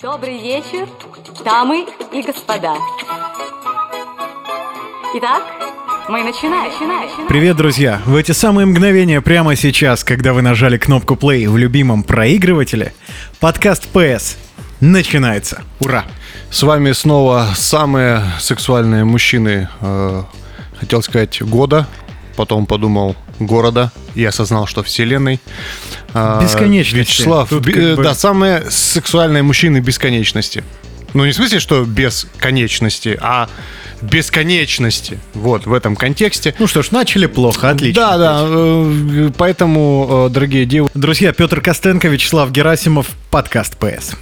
Добрый вечер, дамы и господа. Итак, мы начинаем. начинаем. Привет, друзья! В эти самые мгновения прямо сейчас, когда вы нажали кнопку play в любимом проигрывателе, подкаст PS начинается. Ура! С вами снова самые сексуальные мужчины, э, хотел сказать, года. Потом подумал города и осознал, что вселенной. Э, Бесконечности. Вячеслав, Тут как э, бы- да, самые сексуальные мужчины бесконечности. Ну, не в смысле, что без конечности, а бесконечности. Вот, в этом контексте. Ну что ж, начали плохо, отлично. Да, да, э, поэтому, э, дорогие девушки, Друзья, Петр Костенко, Вячеслав Герасимов, подкаст PS.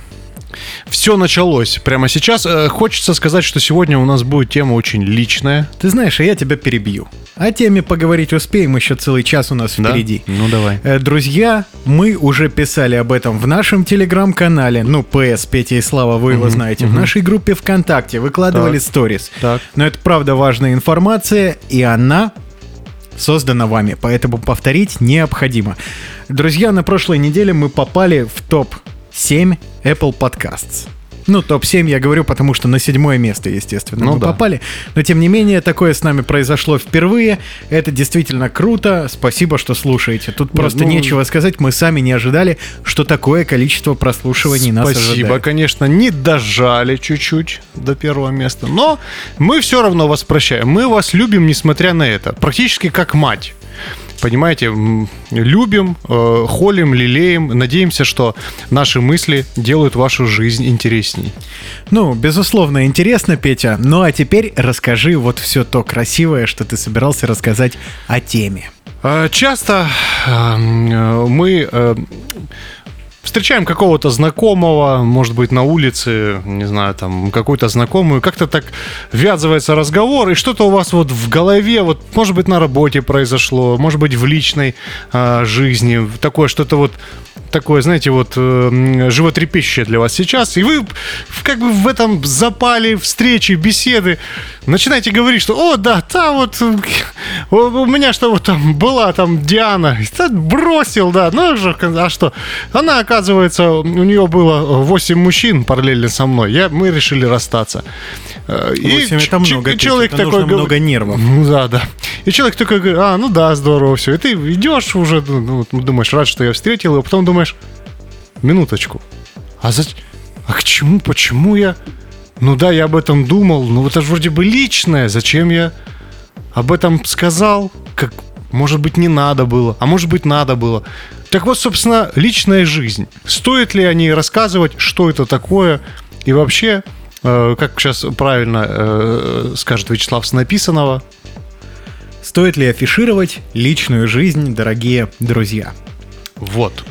Все началось прямо сейчас. Э, Хочется сказать, что сегодня у нас будет тема очень личная. Ты знаешь, а я тебя перебью. О теме поговорить успеем, еще целый час у нас Да? впереди. Ну, давай. Э, Друзья, мы уже писали об этом в нашем телеграм-канале. Ну, ПС, Петя и Слава, вы его знаете. В нашей группе ВКонтакте выкладывали Так. сторис. Так. Но это правда важная информация, и она создана вами, поэтому повторить необходимо. Друзья, на прошлой неделе мы попали в топ-7 Apple Podcasts. Ну, топ-7 я говорю, потому что на седьмое место, естественно, Ну мы да. попали. Но, тем не менее, такое с нами произошло впервые. Это действительно круто. Спасибо, что слушаете. Тут просто ну- нечего сказать. Мы сами не ожидали, что такое количество прослушиваний нас Спасибо, ожидает. конечно, не дожали чуть-чуть до первого места, но мы все равно вас прощаем. Мы вас любим, несмотря на это. Практически как мать. Понимаете, любим, э, холим, лелеем, надеемся, что наши мысли делают вашу жизнь интересней. Ну, безусловно, интересно, Петя. Ну а теперь расскажи вот все то красивое, что ты собирался рассказать о теме. Э, Часто э, э, мы встречаем какого-то знакомого, может быть, на улице, не знаю, там, какую-то знакомую, как-то так ввязывается разговор, и что-то у вас вот в голове, вот, может быть, на работе произошло, может быть, в личной э, жизни, такое что-то вот такое, знаете, вот э, животрепещущее для вас сейчас, и вы как бы в этом запале встречи, беседы начинаете говорить, что, о, да, та вот, у меня что вот там была там Диана, бросил, да, ну а что? Она, оказывается, у нее было 8 мужчин параллельно со мной, я, мы решили расстаться. Э, и это много, Петя, человек это такой говорит- много нервов. ну да, да. И человек такой говорит, а, ну да, здорово все. И ты идешь уже, ну, ну, думаешь, рад, что я встретил его, потом думаешь, минуточку, а, за... а к чему, почему я... Ну да, я об этом думал, но это же вроде бы личное, зачем я об этом сказал? Как, может быть, не надо было, а может быть, надо было. Так вот, собственно, личная жизнь. Стоит ли о ней рассказывать, что это такое? И вообще, э, как сейчас правильно э, скажет Вячеслав с написанного, Стоит ли афишировать личную жизнь, дорогие друзья? вот.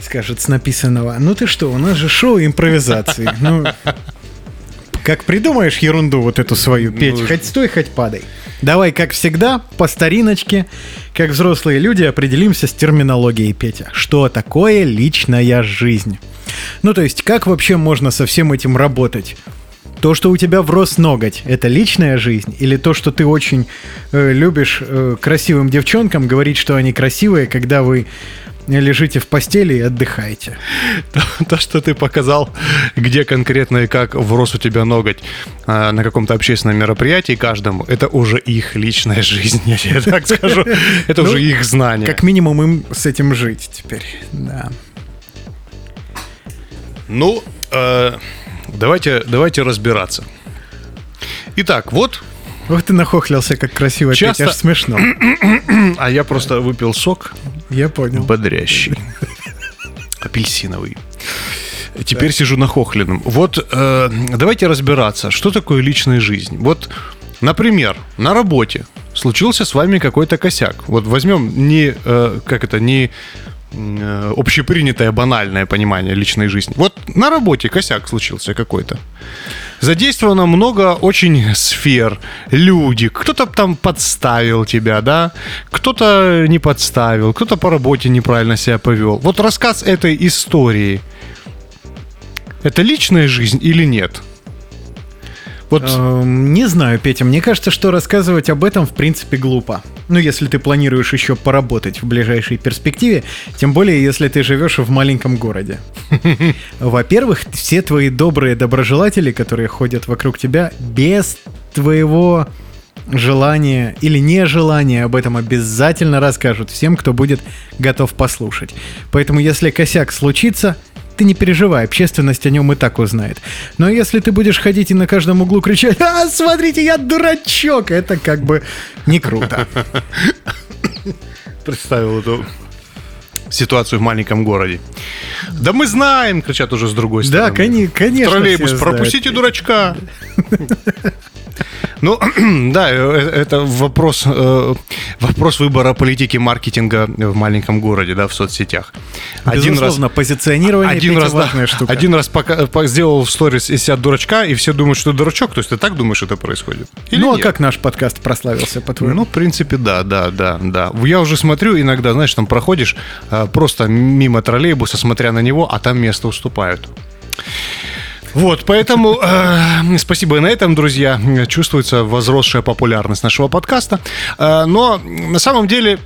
Скажет с написанного. Ну ты что, у нас же шоу импровизации. Ну, как придумаешь ерунду вот эту свою, Петь, Ну, хоть стой, хоть падай. Давай, как всегда, по стариночке, как взрослые люди, определимся с терминологией, Петя. Что такое личная жизнь? Ну, то есть, как вообще можно со всем этим работать? То, что у тебя врос ноготь, это личная жизнь? Или то, что ты очень э, любишь э, красивым девчонкам говорить, что они красивые, когда вы лежите в постели и отдыхаете? То, то, что ты показал, где конкретно и как врос у тебя ноготь а, на каком-то общественном мероприятии каждому, это уже их личная жизнь, я тебе так скажу. Это Ну, уже их знание. Как минимум им с этим жить теперь. Да. Ну, э, давайте, давайте разбираться. Итак, вот, Ох, ты нахохлился, как красиво, Часто- Петя, аж смешно. а я просто выпил сок Я понял. бодрящий, апельсиновый. Теперь сижу нахохленным. Вот э, давайте разбираться, что такое личная жизнь. Вот, например, на работе случился с вами какой-то косяк. Вот возьмем не, э, как это, не э, общепринятое банальное понимание личной жизни. Вот на работе косяк случился какой-то. Задействовано много очень сфер, люди. Кто-то там подставил тебя, да? Кто-то не подставил, кто-то по работе неправильно себя повел. Вот рассказ этой истории. Это личная жизнь или нет? Вот Эм, Не знаю, Петя, мне кажется, что рассказывать об этом в принципе глупо. Ну, если ты планируешь еще поработать в ближайшей перспективе, тем более, если ты живешь в маленьком городе. Во-первых, все твои добрые доброжелатели, которые ходят вокруг тебя, без твоего желания или нежелания об этом обязательно расскажут всем, кто будет готов послушать. Поэтому, если косяк случится, ты не переживай, общественность о нем и так узнает. Но если ты будешь ходить и на каждом углу кричать «А, смотрите, я дурачок!» Это как бы не круто. представил эту ситуацию в маленьком городе. Да мы знаем, кричат уже с другой Да, стороны. кони- конечно. Троллейбус, все пропустите знают. дурачка. Ну, да, э, это вопрос, э, вопрос выбора политики маркетинга в маленьком городе, да, в соцсетях. Безусловно, позиционирование один раз, да, штука. один раз пока, по- сделал в сторис из себя дурачка, и все думают, что дурачок. То есть ты так думаешь, это происходит? Или ну, а нет? как наш подкаст прославился, по-твоему? Ну, в принципе, да, да, да, да. Я уже смотрю, иногда, знаешь, там проходишь э, просто мимо троллейбуса, смотря на него, а там место уступают. Вот, поэтому э, спасибо и на этом, друзья. Чувствуется возросшая популярность нашего подкаста. Э, но на самом деле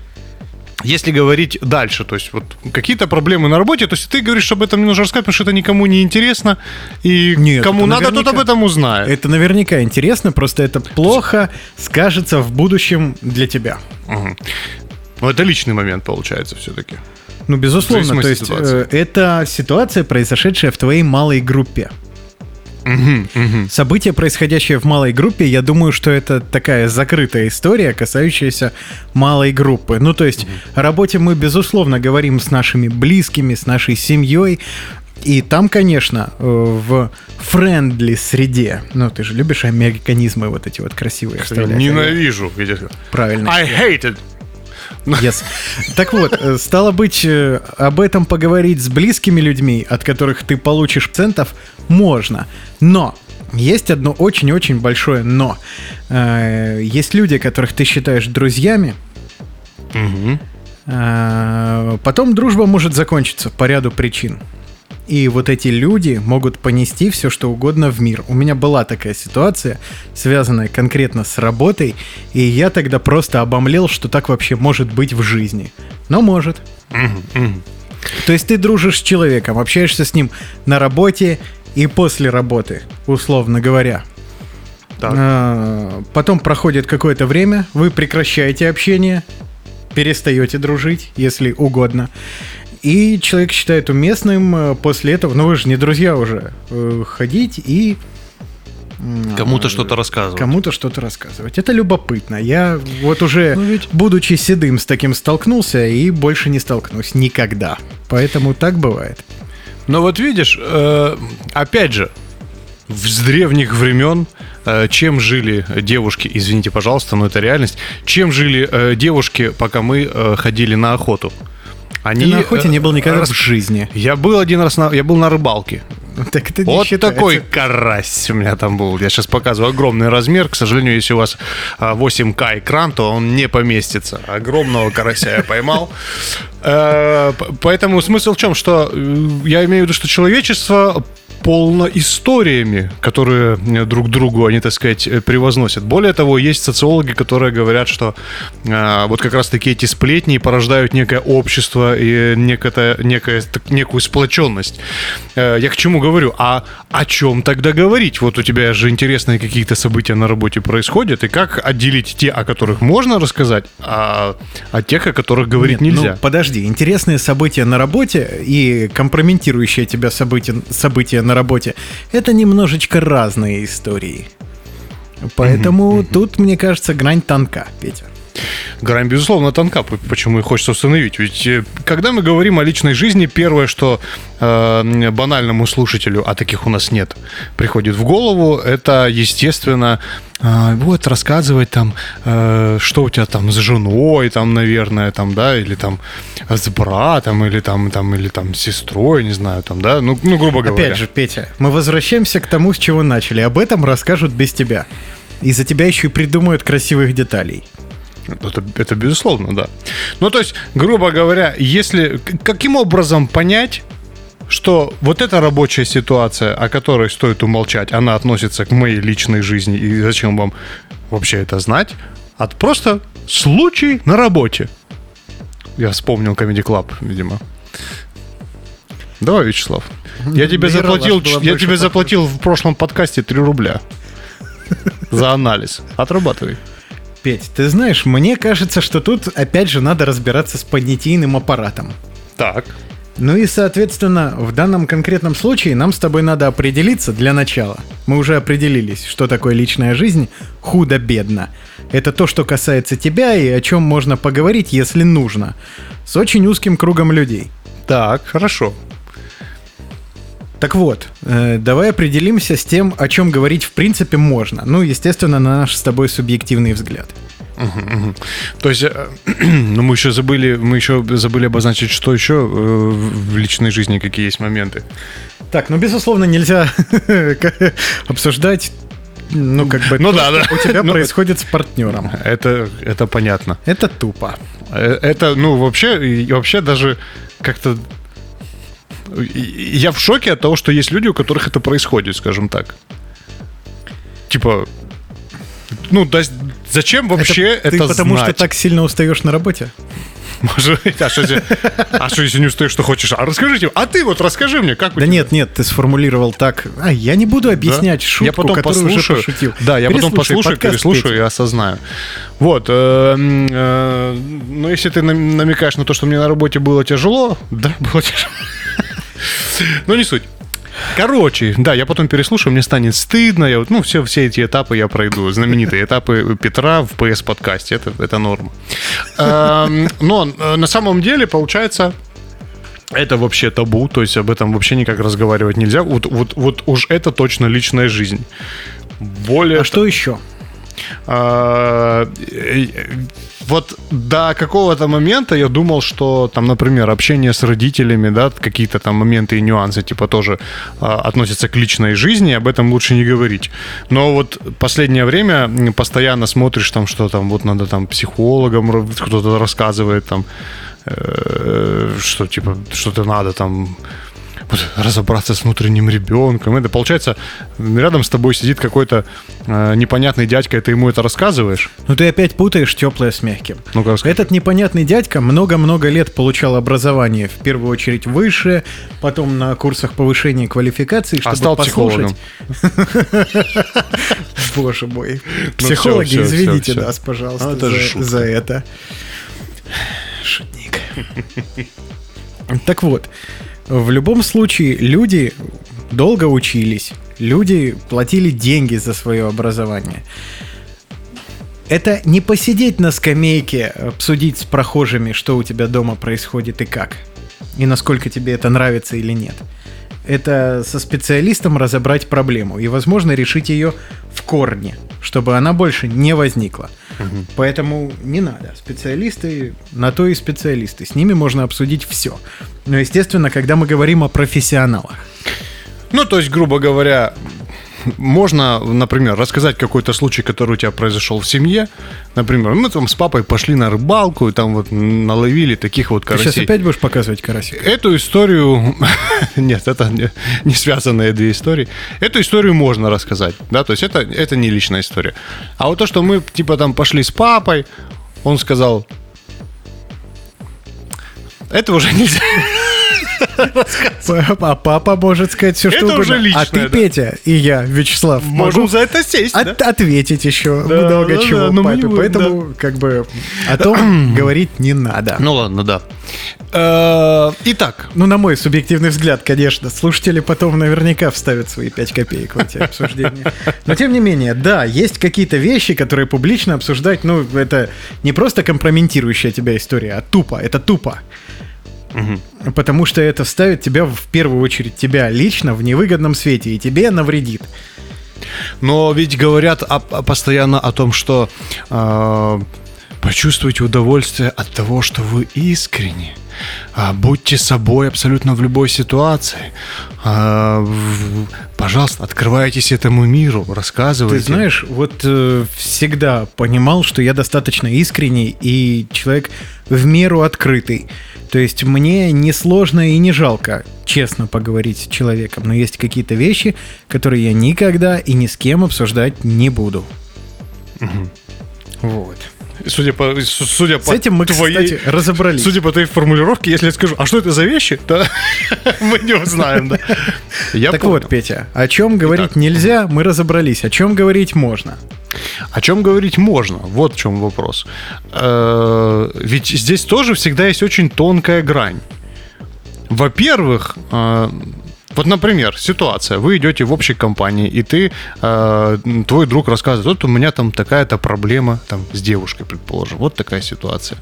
если говорить дальше, то есть вот какие-то проблемы на работе, то есть ты говоришь об этом не нужно рассказать, потому что это никому не интересно, и Нет, кому это надо, тот об этом узнает. Это наверняка интересно, просто это плохо скажется в будущем для тебя. Но это личный момент получается все-таки. Ну, безусловно, то есть ситуации. э, это ситуация, произошедшая в твоей малой группе. События, происходящие в малой группе, я думаю, что это такая закрытая история, касающаяся малой группы. Ну, то есть о работе мы, безусловно, говорим с нашими близкими, с нашей семьей. И там, конечно, э, в френдли среде, ну, ты же любишь американизмы вот эти вот красивые вставлять. Ненавижу. видишь. Правильно. I hate it. Yes. Так вот, э, стало быть, э, об этом поговорить с близкими людьми, от которых ты получишь центов, можно. Но есть одно очень-очень большое но. Э, Есть люди, которых ты считаешь друзьями. Э, Потом дружба может закончиться по ряду причин. И вот эти люди могут понести все, что угодно в мир. У меня была такая ситуация, связанная конкретно с работой, и я тогда просто обомлел, что так вообще может быть в жизни. Но может. То есть ты дружишь с человеком, общаешься с ним на работе и после работы, условно говоря. Так. А, Потом проходит какое-то время, вы прекращаете общение, перестаете дружить, если угодно. И человек считает уместным э, после этого, ну вы же не друзья уже, э, ходить и Кому-то что-то рассказывать. кому-то что-то рассказывать. Это любопытно. Я вот уже, Ну ведь- будучи седым, с таким столкнулся и больше не столкнусь никогда. Поэтому так бывает. Но вот видишь, э, опять же, в- с древних времен э, чем жили девушки, извините, пожалуйста, но это реальность, чем жили э, девушки, пока мы э, ходили на охоту? Они, Ты на охоте э, не был никогда рас- в жизни. Я был один раз на, я был на рыбалке. Так это Вот считается. такой карась у меня там был. Я сейчас показываю огромный размер. К сожалению, если у вас а, 8К экран, то он не поместится. Огромного карася я поймал. Э, Поэтому смысл в чем? Что э, я имею в виду, что человечество полно историями, которые э, друг другу они, так сказать, э, превозносят. Более того, есть социологи, которые говорят, что э, вот как раз-таки эти сплетни порождают некое общество и некое, некое, некую сплоченность. Э, я к чему говорю? А о чем тогда говорить? Вот у тебя же интересные какие-то события на работе происходят, и как отделить те, о которых можно рассказать, а от тех, о которых говорить Нет, нельзя? Ну, подожди, интересные события на работе и компрометирующие тебя события, события на работе — это немножечко разные истории. Поэтому тут, мне кажется, грань тонка, Петя. Грань, безусловно, тонка, почему и хочется установить. Ведь э, когда мы говорим о личной жизни, первое, что э, банальному слушателю, а таких у нас нет, приходит в голову, это, естественно, э, вот рассказывать там, э, что у тебя там с женой, там, наверное, там, да, или там с братом, или там, там, или там с сестрой, не знаю, там, да, ну, ну грубо говоря. Опять же, Петя, мы возвращаемся к тому, с чего начали. Об этом расскажут без тебя. И за тебя еще и придумают красивых деталей. Это, это безусловно, да. Ну, то есть, грубо говоря, если каким образом понять, что вот эта рабочая ситуация, о которой стоит умолчать, она относится к моей личной жизни, и зачем вам вообще это знать? А просто случай на работе. Я вспомнил Comedy Club, видимо. Давай, Вячеслав. Я тебе Наверное, заплатил, я тебе заплатил в прошлом подкасте 3 рубля за анализ. Отрабатывай. Петь, ты знаешь, мне кажется, что тут опять же надо разбираться с понятийным аппаратом. Так. Ну и, соответственно, в данном конкретном случае нам с тобой надо определиться для начала. Мы уже определились, что такое личная жизнь худо-бедно. Это то, что касается тебя и о чем можно поговорить, если нужно. С очень узким кругом людей. Так, хорошо. Так вот, э, давай определимся с тем, о чем говорить в принципе можно. Ну, естественно, на наш с тобой субъективный взгляд. То есть, э, ну мы еще забыли, мы еще забыли обозначить, что еще э, в личной жизни какие есть моменты. Так, ну, безусловно, нельзя обсуждать, ну, как бы, Ну то, да, да. у тебя Ну, происходит с партнером. Это, это понятно. Это тупо. Э, Это, ну, вообще, вообще даже как-то... Я в шоке от того, что есть люди, у которых это происходит, скажем так. Типа, ну, да, зачем вообще это, Ты потому знать? что так сильно устаешь на работе? Может быть, а что, если, а что, если не устаешь, что хочешь? А расскажите, а ты вот расскажи мне, как у Да тебя? нет, нет, ты сформулировал так. А, я не буду объяснять Да? шутку, я потом послушаю. уже пошутил. Да, я потом послушаю, переслушаю и осознаю. Вот. э, э, но если ты нам- намекаешь на то, что мне на работе было тяжело, да, было тяжело. Но не суть. Короче, да, я потом переслушаю, мне станет стыдно. Я, вот, ну, все, все эти этапы я пройду. Знаменитые этапы Петра в PS-подкасте. Это, это норма. Эм, Но э, на самом деле, получается, это вообще табу, то есть об этом вообще никак разговаривать нельзя. Вот, вот, вот уж это точно личная жизнь. Более А что еще? А, э, вот до какого-то момента я думал, что там, например, общение с родителями, да, какие-то там моменты и нюансы, типа, тоже а, относятся к личной жизни, об этом лучше не говорить. Но вот последнее время постоянно смотришь там, что там, вот надо там психологам, кто-то рассказывает там, э, что типа, что-то надо там вот разобраться с внутренним ребенком. Это получается, рядом с тобой сидит какой-то э, непонятный дядька, и ты ему это рассказываешь. Ну ты опять путаешь теплое с мягким. Ну-ка, расскажи. Этот непонятный дядька много-много лет получал образование, в первую очередь высшее, потом на курсах повышения квалификации, чтобы А стал послушать. Боже мой. Ну Психологи, извините нас, пожалуйста, Ну, шутка. за это. Шутник. Так вот, в любом случае люди долго учились, люди платили деньги за свое образование. Это не посидеть на скамейке, обсудить с прохожими, что у тебя дома происходит и как, и насколько тебе это нравится или нет. Это со специалистом разобрать проблему и, возможно, решить ее в корне, чтобы она больше не возникла. Поэтому не надо. Специалисты на то и специалисты. С ними можно обсудить все. Но, естественно, когда мы говорим о профессионалах. Ну, то есть, грубо говоря, можно, например, рассказать какой-то случай, который у тебя произошел в семье. Например, мы там с папой пошли на рыбалку и там вот наловили таких вот Ты сейчас карасей. опять будешь показывать карасик? Эту историю... Нет, это не, не связанные две истории. Эту историю можно рассказать, да, то есть это, это не личная история. А вот то, что мы, типа, там пошли с папой, он сказал... Это уже нельзя. А папа может сказать все, что угодно. уже личное, а ты, да. Петя, и я, Вячеслав, Можем за это сесть, да? ответить еще Да, много да, чего да, не папе. Поэтому, как бы, о том говорить не надо. Ну ладно, да. Э, Итак, Ну, на мой субъективный взгляд, конечно. Слушатели потом наверняка вставят свои 5 копеек в эти обсуждения. Но, тем не менее, да, есть какие-то вещи, которые публично обсуждать, ну, это не просто компрометирующая тебя история, а тупо, это тупо. Потому что это ставит тебя, в первую очередь, тебя лично в невыгодном свете, и тебе навредит. Но ведь говорят о- о- постоянно о том, что э, почувствуйте удовольствие от того, что вы искренне. А, будьте собой абсолютно в любой ситуации. А, пожалуйста, открывайтесь этому миру, рассказывайте. Ты знаешь, вот э, всегда понимал, что я достаточно искренний и человек в меру открытый. То есть мне не сложно и не жалко, честно поговорить с человеком, но есть какие-то вещи, которые я никогда и ни с кем обсуждать не буду. Вот. Судя по, с- судя С по этим мы, твоей, кстати, разобрались. Судя по твоей формулировке, если я скажу, а что это за вещи, то мы не узнаем, да? Я так понял. вот, Петя, о чем говорить Итак. нельзя, мы разобрались. О чем говорить можно? О чем говорить можно? Вот в чем вопрос. Э, Ведь здесь тоже всегда есть очень тонкая грань. Во-первых, э, вот, например, ситуация. Вы идете в общей компании, и ты, э, твой друг рассказывает, вот у меня там такая-то проблема там, с девушкой, предположим. Вот такая ситуация.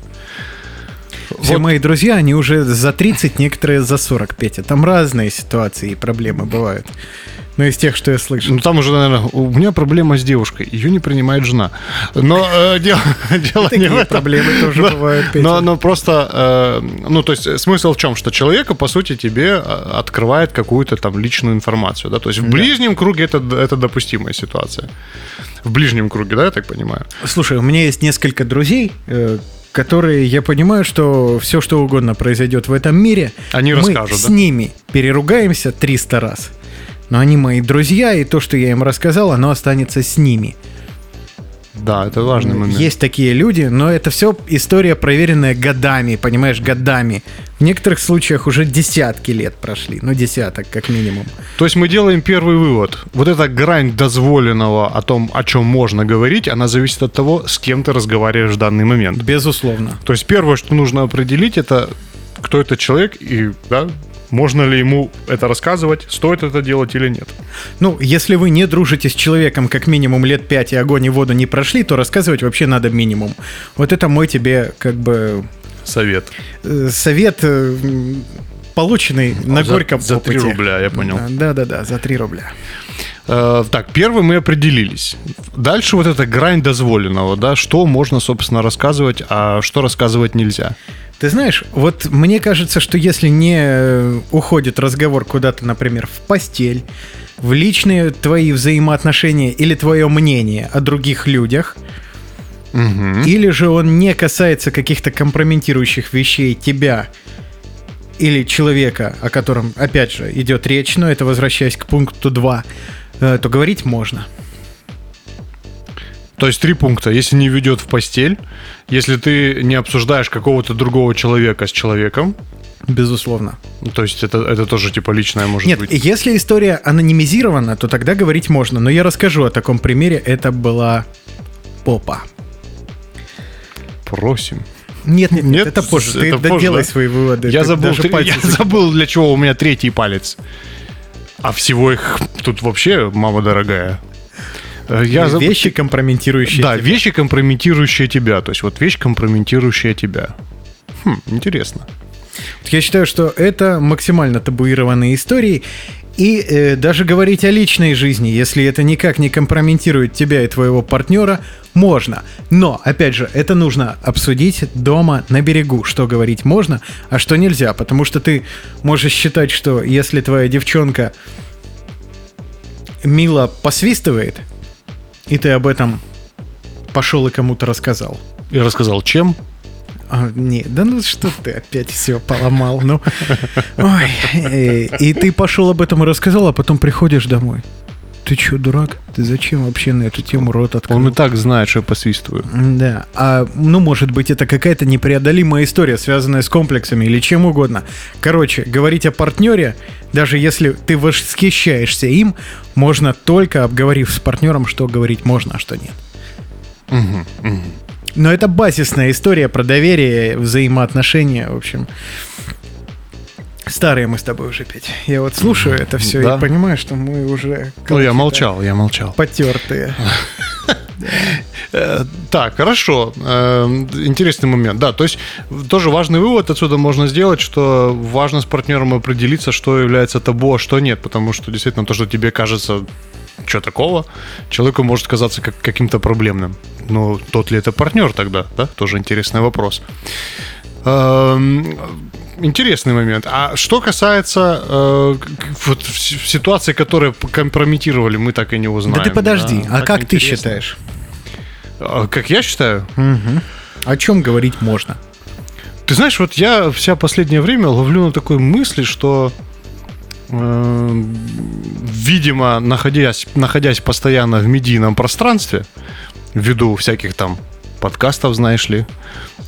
Все Вот. мои друзья, они уже за 30, некоторые за 40, Петя. Там разные ситуации и проблемы бывают. Ну, из тех, что я слышал. Ну, там уже, наверное, у меня проблема с девушкой. Ее не принимает жена. Но э, дело, дело не в этом. проблемы тоже Но- бывают, Петя. Но, но просто, э, ну, то есть смысл в чем? Что человека, по сути, тебе э, открывает какую-то там личную информацию, да? То есть в ближнем круге это, это допустимая ситуация. В ближнем круге, да, я так понимаю? Слушай, у меня есть несколько друзей, э, которые, я понимаю, что все, что угодно произойдет в этом мире, Они мы расскажут, с да? ними переругаемся 300 раз. Но они мои друзья, и то, что я им рассказал, оно останется с ними. Да, это важный момент. Есть такие люди, но это все история, проверенная годами, понимаешь, годами. В некоторых случаях уже десятки лет прошли, ну десяток как минимум. То есть мы делаем первый вывод. Вот эта грань дозволенного о том, о чем можно говорить, она зависит от того, с кем ты разговариваешь в данный момент. Безусловно. То есть первое, что нужно определить, это кто этот человек и да, можно ли ему это рассказывать, стоит это делать или нет. Ну, если вы не дружите с человеком как минимум лет пять и огонь и воду не прошли, то рассказывать вообще надо минимум. Вот это мой тебе как бы Совет. э, совет, э, полученный на за- горьком за опыте. рубля, я понял. Да-да-да, за 3 рубля. Э, так, первый мы определились. Дальше вот эта грань дозволенного, да, что можно, собственно, рассказывать, а что рассказывать нельзя. Ты знаешь, вот мне кажется, что если не э, уходит разговор куда-то, например, в постель, в личные твои взаимоотношения или твое мнение о других людях, или же он не касается каких-то компрометирующих вещей тебя или человека, о котором, опять же, идет речь, но это возвращаясь к пункту 2, э, то говорить можно. То есть три пункта. Если не ведет в постель, если ты не обсуждаешь какого-то другого человека с человеком, Безусловно. то есть это, это тоже типа личное может Нет, быть. если история анонимизирована, то тогда говорить можно. Но я расскажу о таком примере. Это была попа. Просим. Нет, нет, нет, Нет, это позже. Ты это позже, доделай да? свои выводы. Я Ты забыл, я забыл, для чего у меня третий палец. А всего их тут вообще, мама дорогая. Э, Я забыл- Вещи, компрометирующие Да, тебя. вещи, компрометирующие тебя. То есть вот вещь, компрометирующая тебя. Хм, интересно. Я считаю, что это максимально табуированные истории. И э, даже говорить о личной жизни, если это никак не компрометирует тебя и твоего партнера, можно. Но, опять же, это нужно обсудить дома на берегу, что говорить можно, а что нельзя. Потому что ты можешь считать, что если твоя девчонка мило посвистывает, и ты об этом пошел и кому-то рассказал, И рассказал, чем? А, не, да ну что ты опять все поломал, ну. Ой, э, и ты пошел об этом и рассказал, а потом приходишь домой. Ты что, дурак? Ты зачем вообще на эту тему рот открыл? Он и так знает, что я посвистываю. Да, а ну, может быть, это какая-то непреодолимая история, связанная с комплексами или чем угодно. Короче, говорить о партнере, даже если ты восхищаешься им, можно только обговорив с партнером, что говорить можно, а что нет. Но это базисная история про доверие, взаимоотношения, в общем. Старые мы с тобой уже, Петь. Я вот слушаю это все Да. и понимаю, что мы уже Ну, я молчал, я молчал. потертые. Э, Так, хорошо. Э, Интересный момент. Да, то есть тоже важный вывод отсюда можно сделать, что важно с партнером определиться, что является табу, а что нет. Потому что действительно то, что тебе кажется, что такого, человеку может казаться как каким-то проблемным. Но тот ли это партнер тогда, да? Тоже интересный вопрос. Эм, интересный момент. А что касается э, вот ситуации, которые компрометировали, мы так и не узнаем. Да ты подожди, а так как ты интересно. считаешь? А, Как я считаю? О чем говорить можно? Ты знаешь, вот я вся последнее время ловлю на такой мысли, что, видимо, находясь, находясь постоянно в медийном пространстве, ввиду всяких там подкастов, знаешь ли,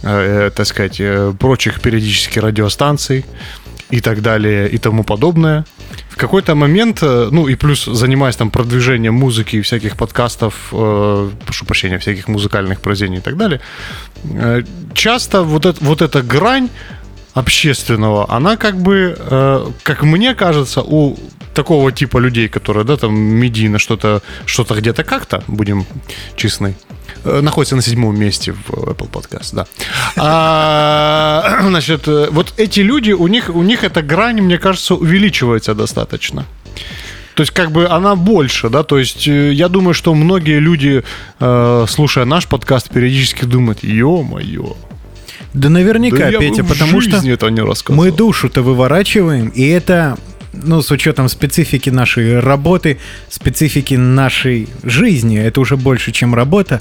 э, э, так сказать, э, прочих периодически радиостанций и так далее и тому подобное, в какой-то момент, э, ну и плюс занимаясь там продвижением музыки и всяких подкастов, э, прошу прощения, всяких музыкальных произведений и так далее, э, часто вот, это, вот эта грань общественного, она как бы, э, как мне кажется, у такого типа людей, которые, да, там медийно что-то, что-то где-то как-то, будем честны, э, находится на седьмом месте в Apple Podcast, да. А, значит, э, вот эти люди, у них, у них эта грань, мне кажется, увеличивается достаточно. То есть, как бы она больше, да, то есть э, я думаю, что многие люди, э, слушая наш подкаст, периодически думают, ё-моё, Да наверняка, да Петя, потому что мы душу-то выворачиваем, и это, ну, с учетом специфики нашей работы, специфики нашей жизни, это уже больше, чем работа,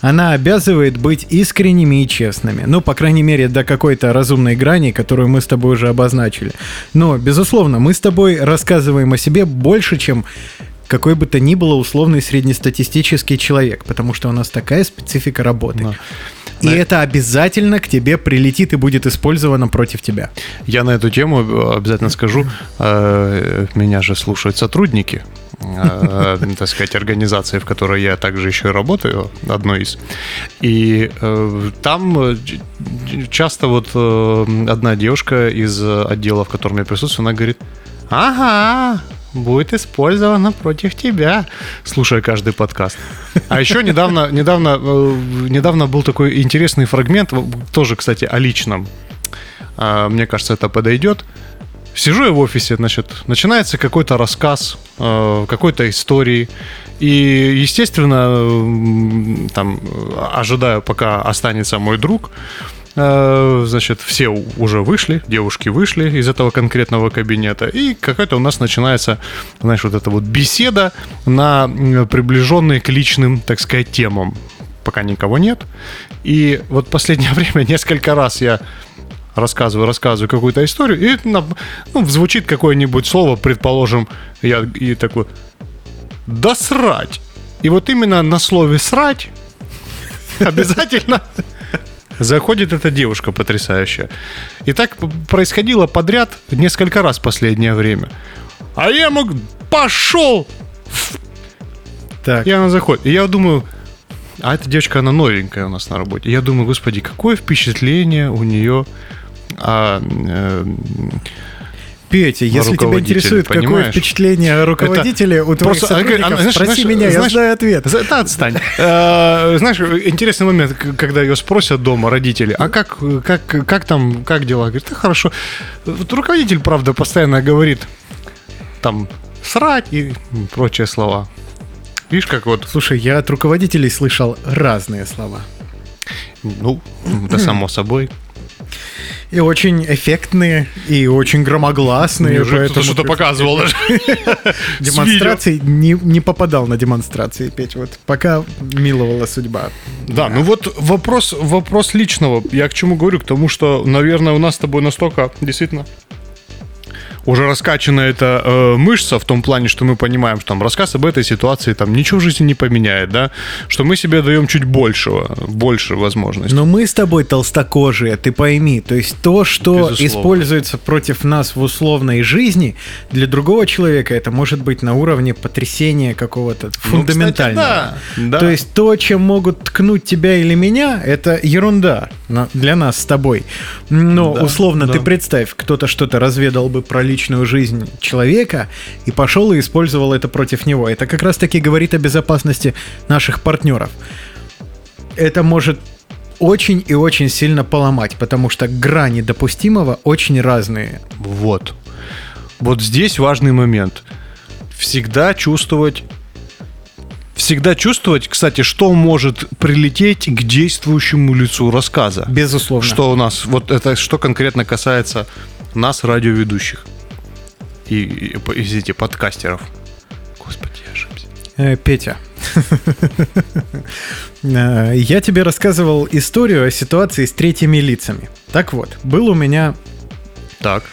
она обязывает быть искренними и честными. Ну, по крайней мере, до какой-то разумной грани, которую мы с тобой уже обозначили. Но, безусловно, мы с тобой рассказываем о себе больше, чем какой бы то ни было условный среднестатистический человек, потому что у нас такая специфика работы. Да. И На- это обязательно к тебе прилетит и будет использовано против тебя. Я на эту тему э, обязательно скажу. Э, Меня же слушают сотрудники, э, так сказать, организации, в которой я также еще и работаю, одной из. И там часто вот одна девушка из отдела, в котором я присутствую, она говорит, ага, будет использовано против тебя, слушая каждый подкаст. А еще недавно, недавно, э, недавно был такой интересный фрагмент, тоже, кстати, о личном. А, Мне кажется, это подойдет. Сижу я в офисе, значит, начинается какой-то рассказ э, какой-то истории. И, естественно, там, э, ожидаю, пока останется мой друг. Э, Значит, все уже вышли, девушки вышли из этого конкретного кабинета. И какая-то у нас начинается, знаешь, вот эта вот беседа на приближенные к личным, так сказать, темам. Пока никого нет. И вот последнее время несколько раз я рассказываю, рассказываю какую-то историю, и ну, звучит какое-нибудь слово, предположим, я и такой, да срать. И вот именно на слове срать обязательно заходит эта девушка потрясающая. И так происходило подряд несколько раз в последнее время. А я мог, пошел! Так, И она заходит. И я думаю, а эта девочка, она новенькая у нас на работе. И я думаю, господи, какое впечатление у нее а, э, Петя, если тебя руководителя, интересует, какое понимаешь? впечатление о руководителе у твоих просто- она говорит, сотрудников, она, знаешь, спроси знаешь, меня, я знаешь, знаю ответ. Да, отстань. Э, Знаешь, интересный момент, когда ее спросят дома родители, а как, как, как там, как дела? Говорит, да хорошо. Вот руководитель, правда, постоянно говорит, там, срать и прочие слова. Видишь, как вот, Слушай, я от руководителей слышал разные слова. ну, да само собой. И очень эффектные, и очень громогласные. Мне уже кто-то что-то показывал даже. Демонстрации не, не попадал на демонстрации, Петь. Вот пока миловала судьба. Да, ну вот вопрос, вопрос личного. Я к чему говорю? К тому, что, наверное, у нас с тобой настолько действительно уже раскачана эта э, мышца в том плане, что мы понимаем, что там рассказ об этой ситуации там ничего в жизни не поменяет, да, что мы себе даем чуть большего, больше возможностей. Но мы с тобой толстокожие, ты пойми. То есть то, что Безусловно. используется против нас в условной жизни, для другого человека это может быть на уровне потрясения какого-то Ну, кстати, фундаментального. да, да. То есть то, чем могут ткнуть тебя или меня, это ерунда для нас с тобой. Но Да, условно да. ты представь, кто-то что-то разведал бы про личную жизнь человека и пошел и использовал это против него. Это как раз-таки говорит о безопасности наших партнеров. Это может очень и очень сильно поломать, потому что грани допустимого очень разные. Вот. Вот здесь важный момент. Всегда чувствовать всегда чувствовать, кстати, что может прилететь к действующему лицу рассказа. Безусловно. Что у нас, вот это что конкретно касается нас, радиоведущих и, и, извините, подкастеров. Господи, я ошибся. Э, Петя, Э, я тебе рассказывал историю о ситуации с третьими лицами. Так вот, был у меня Так.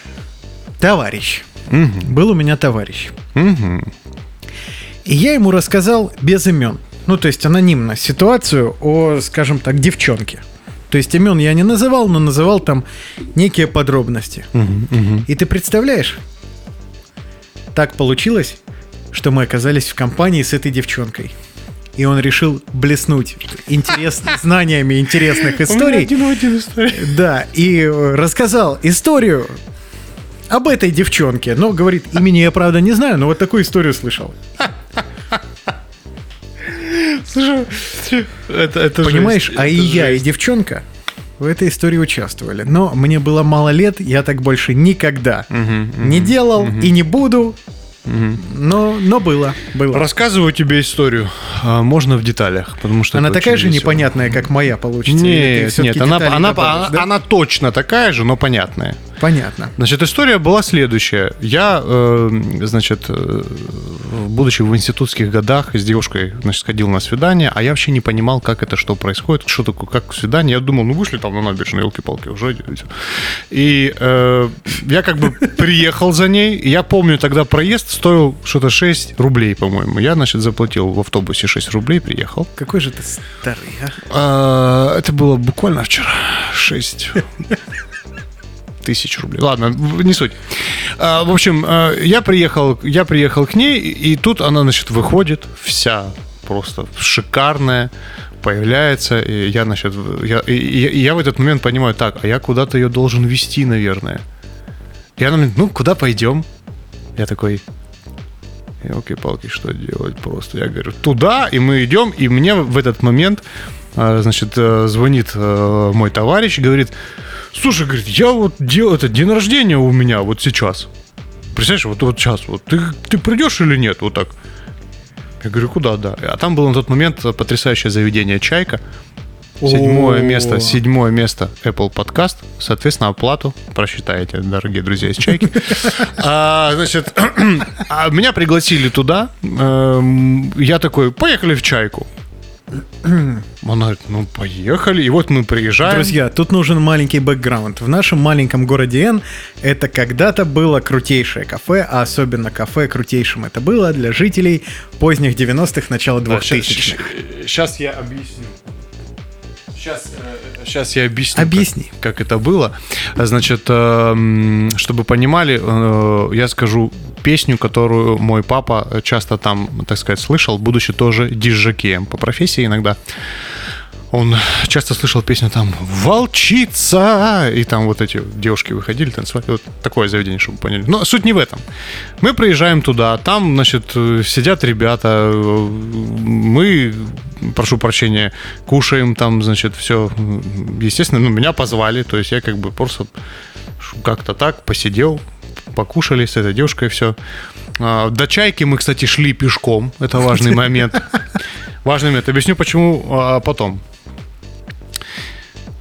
товарищ. Был у меня товарищ. И я ему рассказал без имен. Ну, то есть анонимно ситуацию о, скажем так, девчонке. То есть имен я не называл, но называл там некие подробности. И ты представляешь, так получилось, что мы оказались в компании с этой девчонкой. И он решил блеснуть интересными знаниями интересных историй. один один история. Да, и рассказал историю об этой девчонке. Но, говорит, имени я, правда, не знаю, но вот такую историю слышал. Слушай, это, это Понимаешь, жесть, а и я, и девчонка в этой истории участвовали. Но мне было мало лет, я так больше никогда Мгм, мгм. не делал и не буду. Но, но было, было. Рассказываю тебе историю. А, можно в деталях, потому что Она такая же весело. непонятная, как моя получится. Нет, нет, она, она, добавишь, она, да? она точно такая же, но понятная. Понятно. Значит, история была следующая. Я, э, значит, э, будучи в институтских годах, с девушкой, значит, сходил на свидание, а я вообще не понимал, как это, что происходит, что такое, как свидание. Я думал, ну вышли там на набережную, елки-палки, уже. и э, я как бы приехал за ней, я помню, тогда проезд стоил что-то 6 рублей, по-моему. Я, значит, заплатил в автобусе 6 рублей, приехал. Какой же ты старый, а? А, Это было буквально вчера. 6 тысяч рублей. Ладно, не суть. А, В общем, а, я приехал, я приехал к ней, и тут она, значит, выходит вся просто шикарная, появляется, и я, значит, я, и- и я в этот момент понимаю, так, а я куда-то ее должен вести, наверное. И она мне, ну, куда пойдем? Я такой, елки-палки, что делать просто? Я говорю, туда, и мы идем, и мне в этот момент, а, значит, э, звонит э, мой товарищ и говорит, слушай, говорит, я вот делаю, это день рождения у меня вот сейчас. Представляешь, вот, вот сейчас, вот ты, ты придешь или нет? Вот так. Я говорю, куда, да. А там было на тот момент потрясающее заведение «Чайка». Седьмое место, седьмое место Apple Podcast. Соответственно, оплату просчитаете, дорогие друзья из Чайки. А, Значит, а меня пригласили туда. Эм, Я такой, поехали в Чайку. Она говорит, ну, поехали. И вот мы приезжаем. Друзья, тут нужен маленький бэкграунд. В нашем маленьком городе Н это когда-то было крутейшее кафе, а особенно кафе крутейшим это было для жителей поздних 90-х, начала 2000-х. Сейчас я объясню. Сейчас, сейчас я объясню, Объясни. Как, как это было. Значит, эм, чтобы понимали, э, я скажу песню, которую мой папа часто там, так сказать, слышал, будучи тоже диджакеем по профессии иногда. Он часто слышал песню там «Волчица!» И там вот эти девушки выходили танцевать. Вот такое заведение, чтобы вы поняли. Но суть не в этом. Мы приезжаем туда, там, значит, сидят ребята, мы, прошу прощения, кушаем там, значит, все. Естественно, ну, меня позвали, то есть я как бы просто как-то так посидел, покушали с этой девушкой, все. До чайки мы, кстати, шли пешком. Это важный момент. Важный момент. Объясню, почему а, потом.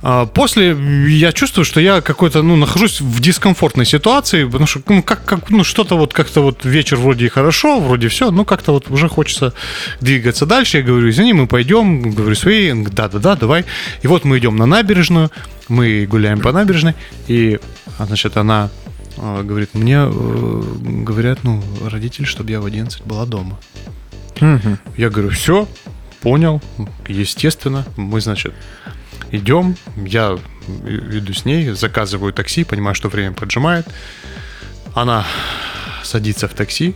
А, После я чувствую, что я какой-то, ну, нахожусь в дискомфортной ситуации, потому что, ну, как, как, ну, что-то вот как-то вот вечер вроде и хорошо, вроде все, ну, как-то вот уже хочется двигаться дальше. Я говорю, извини, мы пойдем, говорю свои, да-да-да, давай. И вот мы идем на набережную, мы гуляем по набережной, и, а, значит, она а, говорит, мне э, говорят, ну, родители, чтобы я в 11 была дома. Мгм. Я говорю, все, понял, естественно. Мы, значит, идем, я иду с ней, заказываю такси, понимаю, что время поджимает. Она садится в такси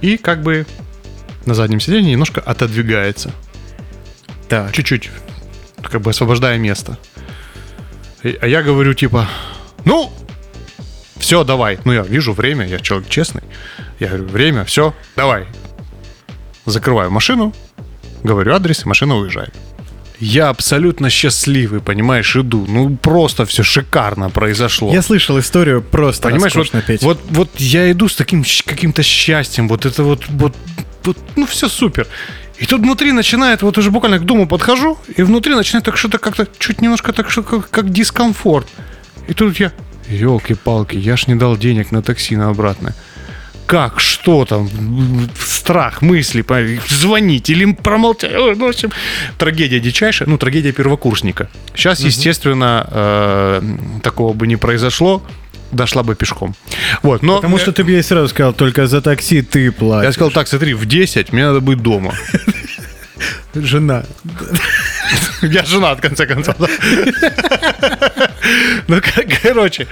и как бы на заднем сиденье немножко отодвигается. Так. Чуть-чуть, как бы освобождая место. А я говорю, типа, ну, все, давай. Ну, я вижу время, я человек честный. Я говорю, время, все, давай. Закрываю машину, говорю адрес, машина уезжает. Я абсолютно счастливый, понимаешь, иду. Ну, просто все шикарно произошло. Я слышал историю просто Понимаешь, вот, Петя. вот, вот я иду с таким каким-то счастьем, вот это вот, вот вот, ну, все супер. И тут внутри начинает, вот уже буквально к дому подхожу, и внутри начинает так что-то как-то чуть немножко так что как, как дискомфорт. И тут я, елки-палки, я ж не дал денег на такси на обратное. Как, что там, страх, мысли, звонить или промолчать. Ну, в общем, трагедия дичайшая, ну, трагедия первокурсника. Сейчас, естественно, э, такого бы не произошло, дошла бы пешком. Вот, но... Потому что ты бы ей сразу сказал, только за такси ты платишь. Я сказал, так, смотри, в 10 мне надо быть дома. Жена. Я женат, в конце концов. Ну, короче,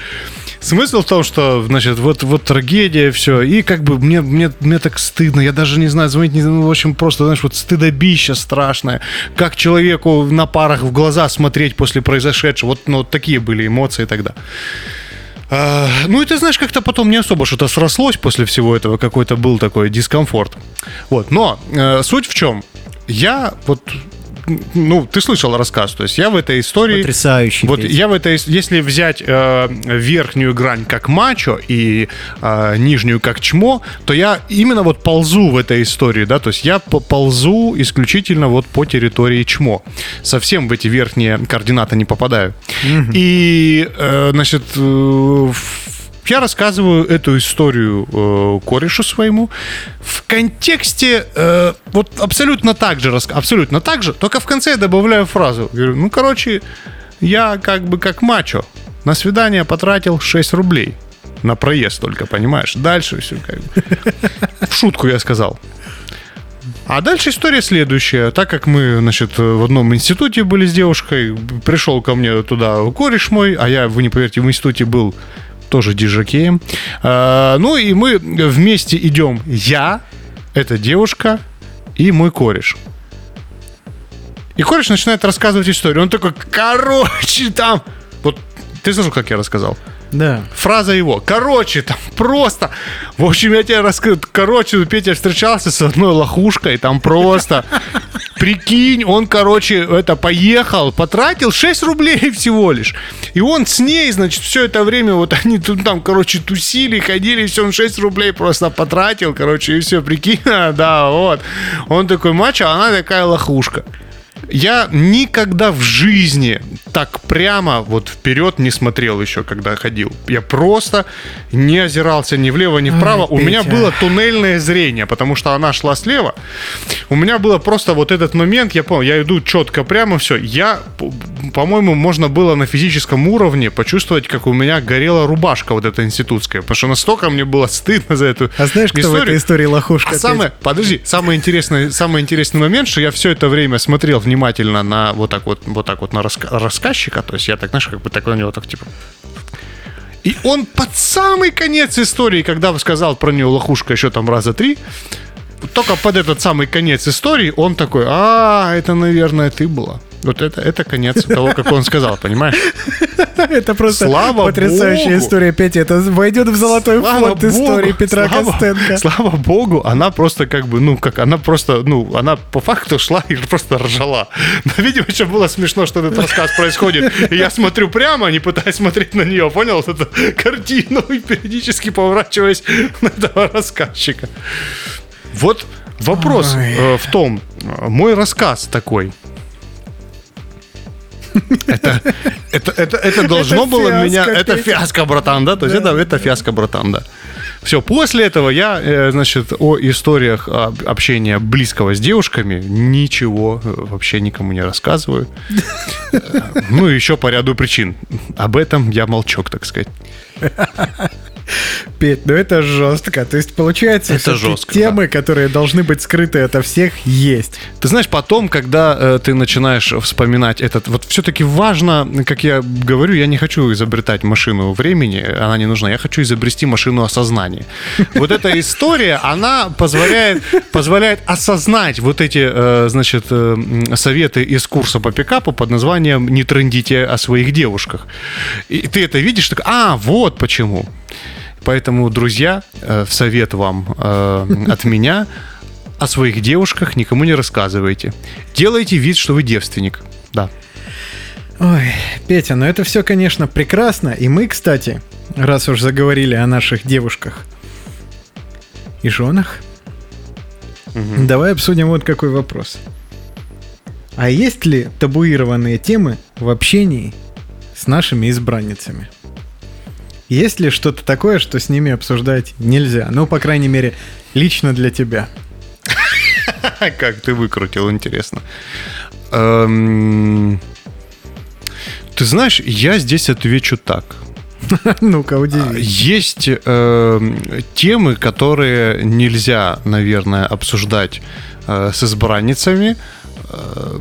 смысл в том, что, значит, вот, вот трагедия, все, и как бы мне, мне, мне так стыдно, я даже не знаю, звонить, не ну, в общем, просто, знаешь, вот стыдобища страшное, как человеку на парах в глаза смотреть после произошедшего, вот, ну, вот такие были эмоции тогда. А, ну, и ты знаешь, как-то потом не особо что-то срослось после всего этого, какой-то был такой дискомфорт. Вот, но э, суть в чем? Я вот, ну, ты слышал рассказ, то есть я в этой истории... Потрясающий. Вот Петя. я в этой, если взять э, верхнюю грань как мачо и э, нижнюю как чмо, то я именно вот ползу в этой истории, да, то есть я по- ползу исключительно вот по территории чмо, совсем в эти верхние координаты не попадаю. И, э, значит, э, я рассказываю эту историю э, корешу своему в контексте э, вот абсолютно так же, абсолютно так же, только в конце я добавляю фразу. Говорю, ну, короче, я как бы как мачо. На свидание потратил 6 рублей. На проезд только, понимаешь? Дальше все как бы. В шутку я сказал. А дальше история следующая. Так как мы, значит, в одном институте были с девушкой, пришел ко мне туда кореш мой, а я, вы не поверите, в институте был тоже диджакеем. А, ну и мы вместе идем. Я, эта девушка и мой кореш. И кореш начинает рассказывать историю. Он такой, короче, там... Вот ты слышал, как я рассказал? Да. фраза его. Короче, там просто. В общем, я тебе расскажу. Короче, Петя встречался с одной лохушкой, там просто. Прикинь, он, короче, это поехал, потратил 6 рублей всего лишь. И он с ней, значит, все это время вот они тут там, короче, тусили, ходили, все, он 6 рублей просто потратил, короче, и все, прикинь, да, вот. Он такой мачо, а она такая лохушка. Я никогда в жизни так прямо вот вперед не смотрел еще, когда ходил. Я просто не озирался ни влево, ни вправо. Ой, У меня Петя. было туннельное зрение, потому что она шла слева. У меня было просто вот этот момент, я понял, я иду четко прямо, все. Я, по-моему, можно было на физическом уровне почувствовать, как у меня горела рубашка вот эта институтская, потому что настолько мне было стыдно за эту А знаешь, кто в историю. этой истории лохушка? А самое, подожди, самый интересный, самый интересный момент, что я все это время смотрел внимательно на вот так вот, вот так вот на раска- рассказчика, то есть я так, знаешь, как бы так на него так типа. И он под самый конец истории, когда сказал про нее лохушка еще там раза три, только под этот самый конец истории он такой, а, это, наверное, ты была. Вот это, это конец того, как он сказал, понимаешь? Это просто Слава потрясающая богу. история, Петя. Это войдет в золотой фонд истории Петра слава, Костенко. Слава богу, она просто как бы, ну, как она просто, ну, она по факту шла и просто ржала. Но, видимо, еще было смешно, что этот рассказ происходит. И я смотрю прямо, не пытаясь смотреть на нее, понял, вот эту картину, и периодически поворачиваясь на этого рассказчика. Вот вопрос Ой. э, в том, мой рассказ такой. Это, это, это, это должно Это было фиаско, меня... Это Петя. фиаско, братан, да? То есть это, это фиаско, братан, да. Все, после этого я, э, значит, о историях об- общения близкого с девушками ничего э, вообще никому не рассказываю. Э, Ну, и еще по ряду причин. Об этом я молчок, так сказать. Петь, ну это жестко. То есть, получается, Это жестко, темы, которые должны быть скрыты ото всех, есть. Ты знаешь, потом, когда э, ты начинаешь вспоминать этот, вот все-таки важно, как я говорю, я не хочу изобретать машину времени, она не нужна, я хочу изобрести машину осознания. Вот эта история, она позволяет, позволяет осознать вот эти, э, значит, э, советы из курса по пикапу под названием «Не трендите о своих девушках». И ты это видишь, так, а, вот почему. Поэтому, друзья, э, в совет вам э, от меня о своих девушках никому не рассказывайте. Делайте вид, что вы девственник. Да. Ой, Петя, ну это все, конечно, прекрасно. И мы, кстати, раз уж заговорили о наших девушках и женах, Давай обсудим вот какой вопрос. А есть ли табуированные темы в общении с нашими избранницами? Есть ли что-то такое, что с ними обсуждать нельзя? Ну, по крайней мере, лично для тебя. Как ты выкрутил, интересно. Эм, Ты знаешь, я здесь отвечу так. Ну-ка, удиви. Есть э, темы, которые нельзя, наверное, обсуждать э, с избранницами, э,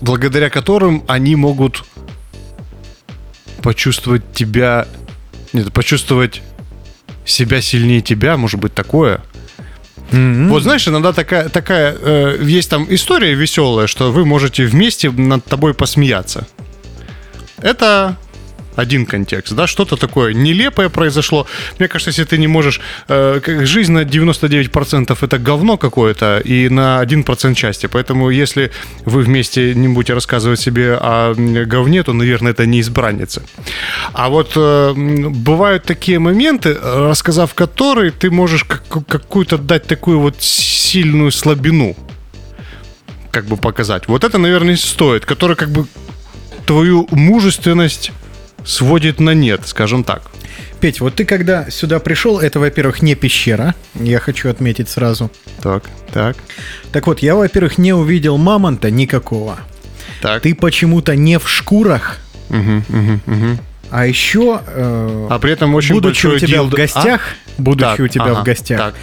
благодаря которым они могут почувствовать тебя, нет, почувствовать себя сильнее тебя, может быть такое. М-м. Вот знаешь, иногда такая, такая э, есть там история веселая, что вы можете вместе над тобой посмеяться. Это один контекст, да, что-то такое нелепое произошло. Мне кажется, если ты не можешь... э, жизнь на 99% это говно какое-то, и на 1% счастья. Поэтому если вы вместе не будете рассказывать себе о говне, то, наверное, это не избранница. А вот э, бывают такие моменты, рассказав которые, ты можешь как- какую-то дать такую вот сильную слабину как бы показать. Вот это, наверное, стоит, которая как бы твою мужественность сводит на нет, скажем так. Петь, вот ты когда сюда пришел, это, во-первых, не пещера, я хочу отметить сразу. Так, так, Так вот, я, во-первых, не увидел мамонта никакого. так. Ты почему-то не в шкурах, Мгм, мгм, мгм. а еще, э, А при этом очень будучи у тебя в дилдо- гостях, А? будучи Так, у тебя ага, в гостях, Так.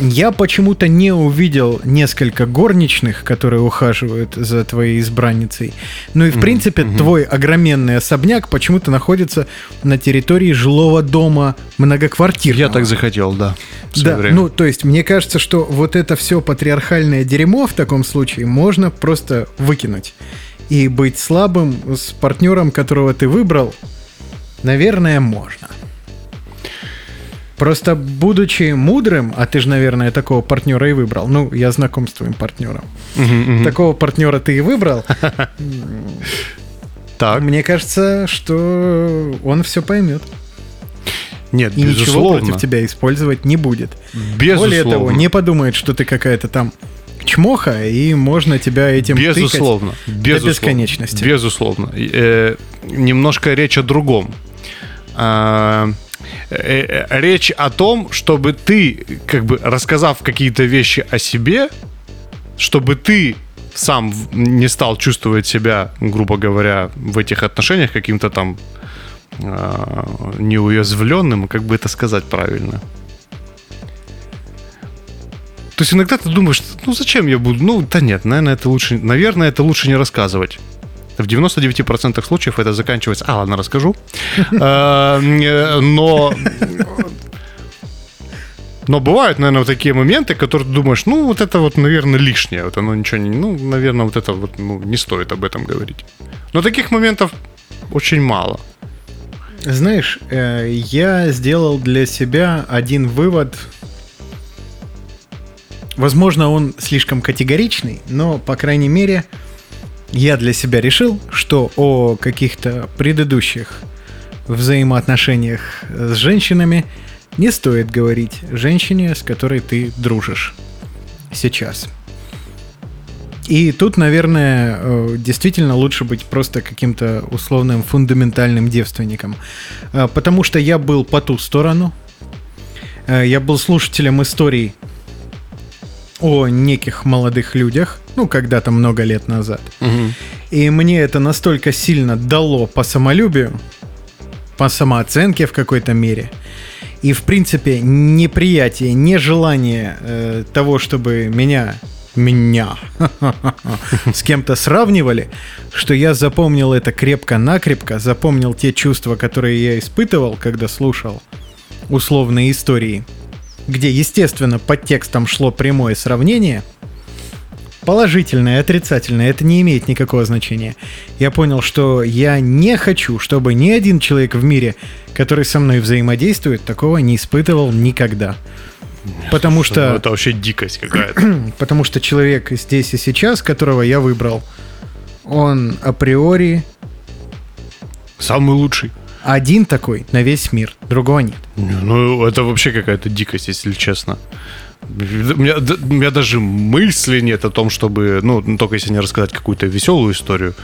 Я почему-то не увидел несколько горничных, которые ухаживают за твоей избранницей. Ну и, в принципе, твой огроменный особняк почему-то находится на территории жилого дома многоквартирного. Я так захотел, да. Да, время. ну, то есть, мне кажется, что вот это все патриархальное дерьмо в таком случае можно просто выкинуть. И быть слабым с партнером, которого ты выбрал, наверное, можно. Просто будучи мудрым, а ты же, наверное, такого партнера и выбрал. Ну, я знаком с твоим партнером. Мгм, мгм. Такого партнера ты и выбрал. Так, Мне кажется, что он все поймет. нет, И ничего безусловно. против тебя использовать не будет. Безусловно. Более того, не подумает, что ты какая-то там чмоха, и можно тебя этим Безусловно. тыкать Безусловно. до бесконечности. Безусловно. Э, немножко речь о другом. Э, речь о том, чтобы ты, как бы рассказав какие-то вещи о себе, чтобы ты сам не стал чувствовать себя, грубо говоря, в этих отношениях каким-то там а, неуязвленным, как бы это сказать правильно. То есть иногда ты думаешь, ну зачем я буду? Ну, да нет, наверное, это лучше, наверное, это лучше не рассказывать. В 99% случаев это заканчивается. А, ладно, расскажу. Э, Но но бывают, наверное, вот такие моменты, которые ты думаешь, ну, вот это вот, наверное, лишнее. Вот оно ничего не... Ну, наверное, вот это вот ну, не стоит об этом говорить. Но таких моментов очень мало. Знаешь, э, я сделал для себя один вывод. Возможно, он слишком категоричный, но, по крайней мере, я для себя решил, что о каких-то предыдущих взаимоотношениях с женщинами не стоит говорить женщине, с которой ты дружишь сейчас. И тут, наверное, э, действительно лучше быть просто каким-то условным фундаментальным девственником. Э, Потому что я был по ту сторону. Э, Я был слушателем историй о неких молодых людях, ну, когда-то много лет назад. И мне это настолько сильно дало по самолюбию, по самооценке в какой-то мере. И, в принципе, неприятие, нежелание э, того, чтобы меня, меня с кем-то сравнивали, что я запомнил это крепко-накрепко, запомнил те чувства, которые я испытывал, когда слушал условные истории, где, естественно, под текстом шло прямое сравнение, положительное, отрицательное, это не имеет никакого значения. Я понял, что я не хочу, чтобы ни один человек в мире, который со мной взаимодействует, такого не испытывал никогда. Потому Ну, что, это вообще дикость какая-то. потому что человек здесь и сейчас, которого я выбрал, он априори Самый лучший. Один такой на весь мир, другого нет. Ну, это вообще какая-то дикость, если честно. У меня, у меня даже мысли нет о том, чтобы, ну, только если не рассказать какую-то веселую историю,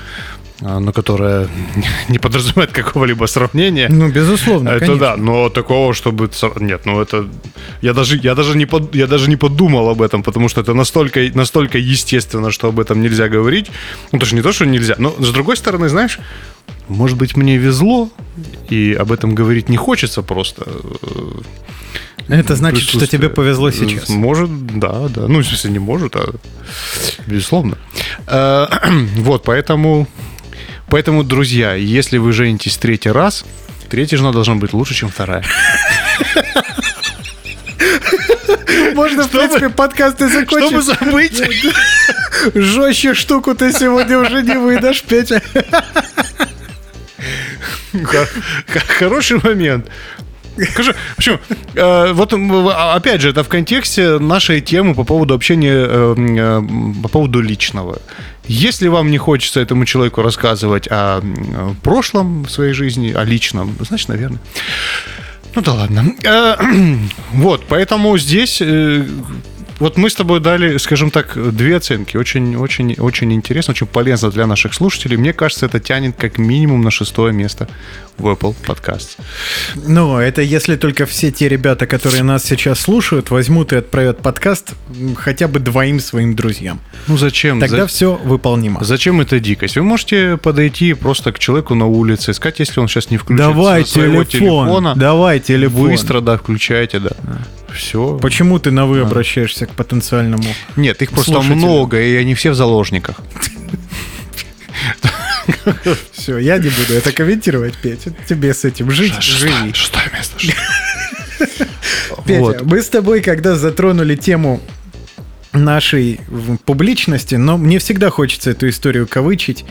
но которая не подразумевает какого-либо сравнения. Ну, безусловно, это конечно. да, но такого, чтобы нет, ну это я даже я даже не под, я даже не подумал об этом, потому что это настолько настолько естественно, что об этом нельзя говорить. Ну тоже не то, что нельзя, но с другой стороны, знаешь, может быть мне везло и об этом говорить не хочется просто. э, Это значит, что тебе повезло сейчас. Может, да, да. Ну, в смысле, не может, а безусловно. Э, Вот, поэтому, поэтому, друзья, если вы женитесь третий раз, третья жена должна быть лучше, чем вторая. Можно, в принципе, подкаст и закончить. забыть. Жестче штуку ты сегодня уже не выдашь, Петя. Хор- Хороший момент. Скажи, почему? Э, Вот а, опять же, это в контексте нашей темы по поводу общения, э, м, э, по поводу личного. Если вам не хочется этому человеку рассказывать о м, прошлом в своей жизни, о личном, значит, наверное. Ну да ладно. Э, Вот, поэтому здесь э, вот мы с тобой дали, скажем так, две оценки. Очень, очень, очень интересно, очень полезно для наших слушателей. Мне кажется, это тянет как минимум на шестое место в Apple Podcast. Ну, это если только все те ребята, которые нас сейчас слушают, возьмут и отправят подкаст хотя бы двоим своим друзьям. Ну зачем? Тогда За- все выполнимо. Зачем эта дикость? Вы можете подойти просто к человеку на улице, сказать, если он сейчас не включит Давай телефон, телефона, давай телефон. быстро, да, включайте, да. Все. Почему ты на вы обращаешься к потенциальному? Нет, их просто Слушателям. много, и они все в заложниках. Все, я не буду это комментировать, Петя. Тебе с этим жить, живи. Шестое место. Петя, мы с тобой, когда затронули тему нашей публичности, но мне всегда хочется эту историю кавычить.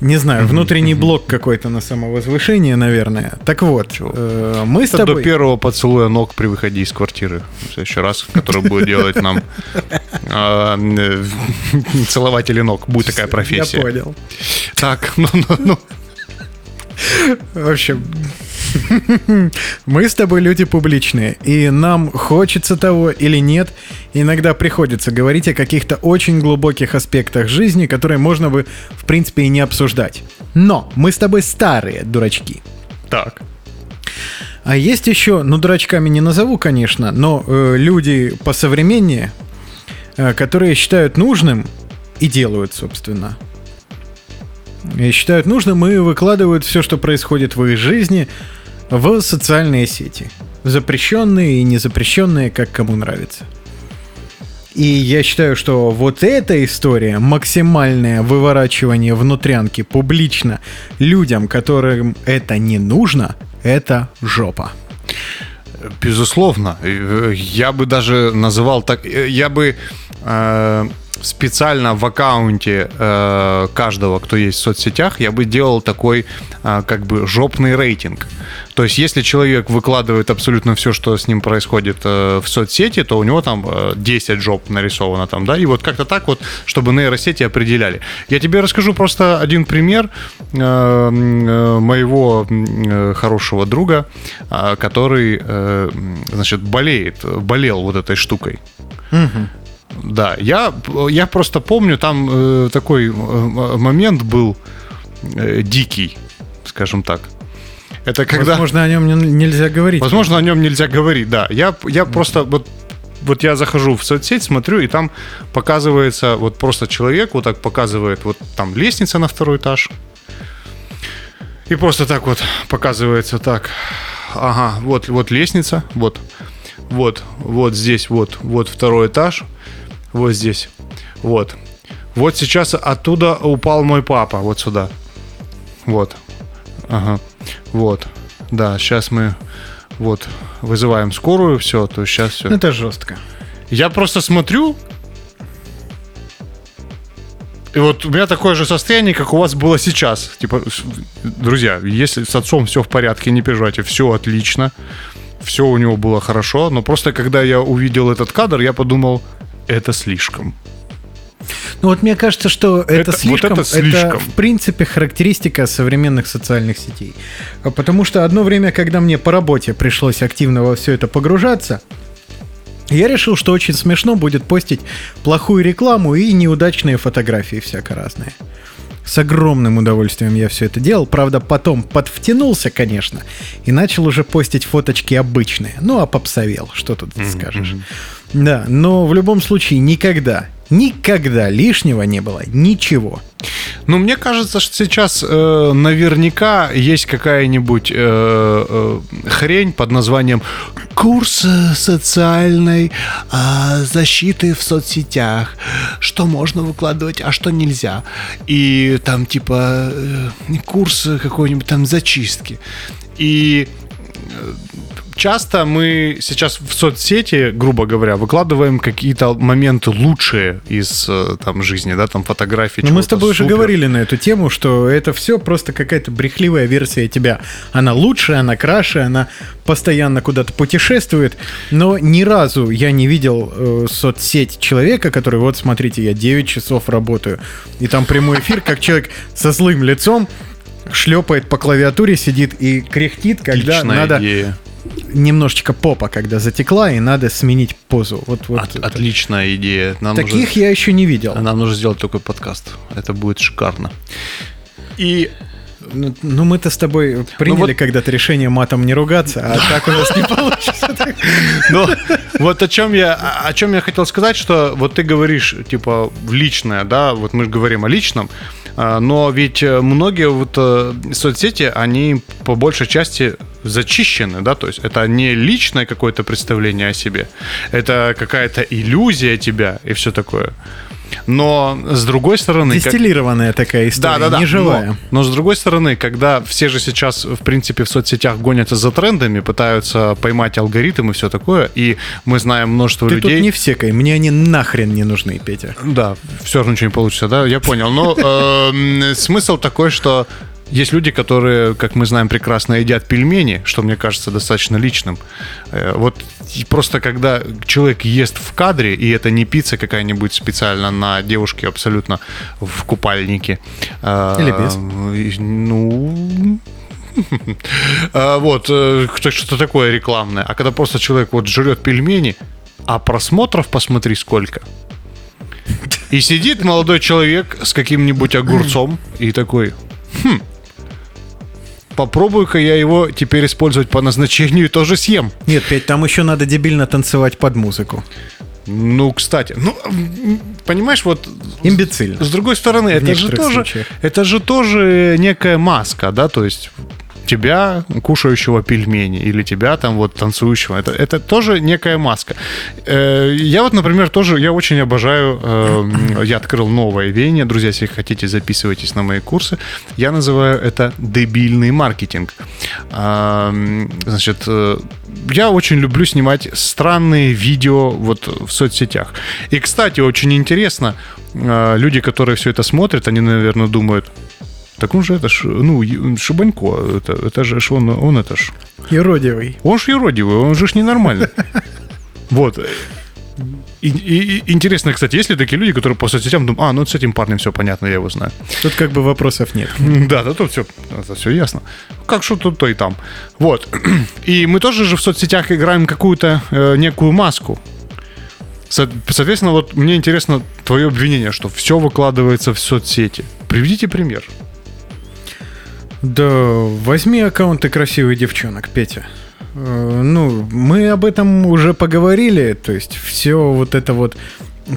Не знаю, внутренний блок какой-то на самовозвышение, наверное. Так вот, э, мы с Это до тобой... первого поцелуя ног при выходе из квартиры. В следующий раз, который будет делать нам а, э, целователи ног. Будет такая Я профессия. понял. Так, ну, ну, ну. В общем, мы с тобой люди публичные, и нам хочется того или нет, иногда приходится говорить о каких-то очень глубоких аспектах жизни, которые можно бы, в принципе, и не обсуждать. Но мы с тобой старые дурачки. Так. А есть еще, ну, дурачками не назову, конечно, но э, люди посовременнее, э, которые считают нужным и делают, собственно. И считают нужным и выкладывают все, что происходит в их жизни, в социальные сети. Запрещенные и незапрещенные, как кому нравится. И я считаю, что вот эта история, максимальное выворачивание внутрянки публично людям, которым это не нужно, это жопа. Безусловно. Э, Я бы даже называл так... э, Я бы э, специально в аккаунте э, каждого, кто есть в соцсетях, я бы делал такой э, как бы жопный рейтинг. То есть, если человек выкладывает абсолютно все, что с ним происходит э, в соцсети, то у него там э, 10 жоп нарисовано там, да, и вот как-то так вот, чтобы нейросети определяли. Я тебе расскажу просто один пример э, э, моего э, хорошего друга, э, который, э, значит, болеет, болел вот этой штукой. Да, я, я просто помню, там э, такой э, момент был э, дикий, скажем так. Это когда... Возможно, о нем не- нельзя говорить. Возможно, о нем нельзя говорить, да. Я, я просто вот вот я захожу в соцсеть, смотрю, и там показывается, вот просто человек вот так показывает, вот там лестница на второй этаж. И просто так вот показывается так. Ага, вот, вот лестница, вот, вот, вот здесь, вот, вот второй этаж, вот здесь, вот. Вот сейчас оттуда упал мой папа, вот сюда. Вот. Ага. Вот. Да, сейчас мы вот вызываем скорую, все, то сейчас все. Это жестко. Я просто смотрю, и вот у меня такое же состояние, как у вас было сейчас. Типа, друзья, если с отцом все в порядке, не переживайте, все отлично, все у него было хорошо, но просто когда я увидел этот кадр, я подумал, это слишком. Ну вот мне кажется, что это, Это- вот слишком, это слишком. в принципе характеристика современных социальных сетей. А Потому что одно время, когда мне по работе пришлось активно во все это погружаться, я решил, что очень смешно будет постить плохую рекламу и неудачные фотографии всяко разные. С огромным удовольствием я все это делал. Правда, потом подвтянулся, конечно, и начал уже постить фоточки обычные. Ну, а попсовел, что тут скажешь. Да, но в любом случае никогда, никогда лишнего не было. Ничего. Ну, мне кажется, что сейчас э, наверняка есть какая-нибудь э, э, хрень под названием «Курс э, социальной а, защиты в соцсетях. Что можно выкладывать, а что нельзя». И там типа э, курс какой-нибудь там зачистки. И э, часто мы сейчас в соцсети, грубо говоря, выкладываем какие-то моменты лучшие из э, там жизни, да, там фотографии. Но мы с тобой уже супер. говорили на эту тему, что это все просто какая-то брехливая версия тебя. Она лучше, она краше, она постоянно куда-то путешествует. Но ни разу я не видел э, соцсеть человека, который, вот смотрите, я 9 часов работаю. И там прямой эфир, как человек со злым лицом шлепает по клавиатуре, сидит и кряхтит, когда Отличная надо идея. немножечко попа, когда затекла, и надо сменить позу. Вот, вот От- это. отличная идея. Нам Таких нужно, я еще не видел. нам нужно сделать такой подкаст. Это будет шикарно. И Ну, ну, мы-то с тобой приняли вот- когда-то решение матом не ругаться, а так у нас не получится. Но вот о чем я, о- чем я хотел сказать, что вот ты говоришь, типа, в личное, да, вот мы же говорим о личном, но ведь э, многие вот э, соцсети, они по большей части зачищены, да, то есть это не личное какое-то представление о себе, это какая-то иллюзия тебя и все такое. Но с другой стороны, как- Дистиллированная такая история, да, да, да. не живая. Но, но с другой стороны, когда все же сейчас, в принципе, в соцсетях гонятся за трендами, пытаются поймать алгоритм и все такое, и мы знаем множество Ты людей. тут не всекай, мне они нахрен не нужны, Петя. Да, все равно ничего не получится, да, я понял. Но эм, смысл такой, что есть люди, которые, как мы знаем прекрасно, едят пельмени, что мне кажется достаточно личным. Э, Вот просто когда человек ест в кадре, и это не пицца какая-нибудь специально на девушке абсолютно в купальнике. э, Или без. Ну, а, вот, э, что- что-то такое рекламное. А когда просто человек вот жрет пельмени, а просмотров посмотри сколько. И сидит молодой человек с каким-нибудь огурцом и такой, хм, попробую-ка я его теперь использовать по назначению и тоже съем. Нет, Петь, там еще надо дебильно танцевать под музыку. Ну, кстати, ну, понимаешь, вот Имбецильно. С другой стороны, это же тоже, случаях. это же тоже некая маска, да, то есть тебя, кушающего пельмени, или тебя там вот танцующего. Это, это тоже некая маска. Э, Я вот, например, тоже, я очень обожаю, э, я открыл новое веяние. Друзья, если хотите, записывайтесь на мои курсы. Я называю это дебильный маркетинг. А, м, Значит, э, я очень люблю снимать странные видео вот в соцсетях. И, кстати, очень интересно, э, люди, которые все это смотрят, они, наверное, думают, так он же это ж, ну, Шибанько, это, это же он, он это ж, Юродивый. он ж юродивый, он же ж ненормальный. Вот. И, и- и интересно, кстати, есть ли такие люди, которые по соцсетям думают, а, ну с этим парнем все понятно, я его знаю. Тут как бы вопросов нет. Да, да, тут все, это все ясно. Как что тут, то и там. Вот. И мы тоже же в соцсетях играем какую-то э, некую маску. Со- Соответственно, вот мне интересно твое обвинение, что все выкладывается в соцсети. Приведите пример. Да, возьми аккаунты красивых девчонок, Петя. Э, Ну, мы об этом уже поговорили, то есть все вот это вот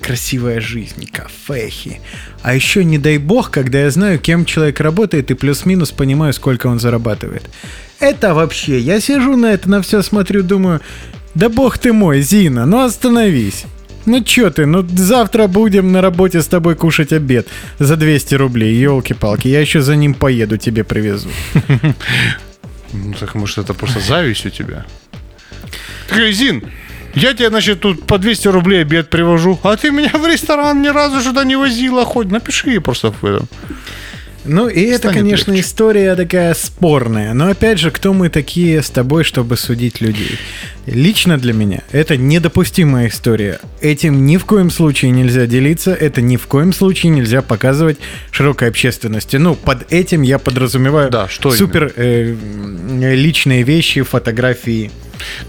красивая жизнь, кафехи. А еще, не дай бог, когда я знаю, кем человек работает и плюс-минус понимаю, сколько он зарабатывает. Это вообще, я сижу на это, на все смотрю, думаю, да бог ты мой, Зина, ну остановись. Ну чё ты, ну завтра будем на работе с тобой кушать обед за 200 рублей, елки-палки, я еще за ним поеду, тебе привезу. Ну, так, может, это просто зависть у тебя? Зин, я тебе, значит, тут по 200 рублей обед привожу, а ты меня в ресторан ни разу сюда не возила, хоть напиши ей просто в этом. Ну и это, Станет конечно, легче. история такая спорная. Но опять же, кто мы такие с тобой, чтобы судить людей? Лично для меня это недопустимая история. Этим ни в коем случае нельзя делиться, это ни в коем случае нельзя показывать широкой общественности. Ну, под этим я подразумеваю Да, что супер э, личные вещи, фотографии.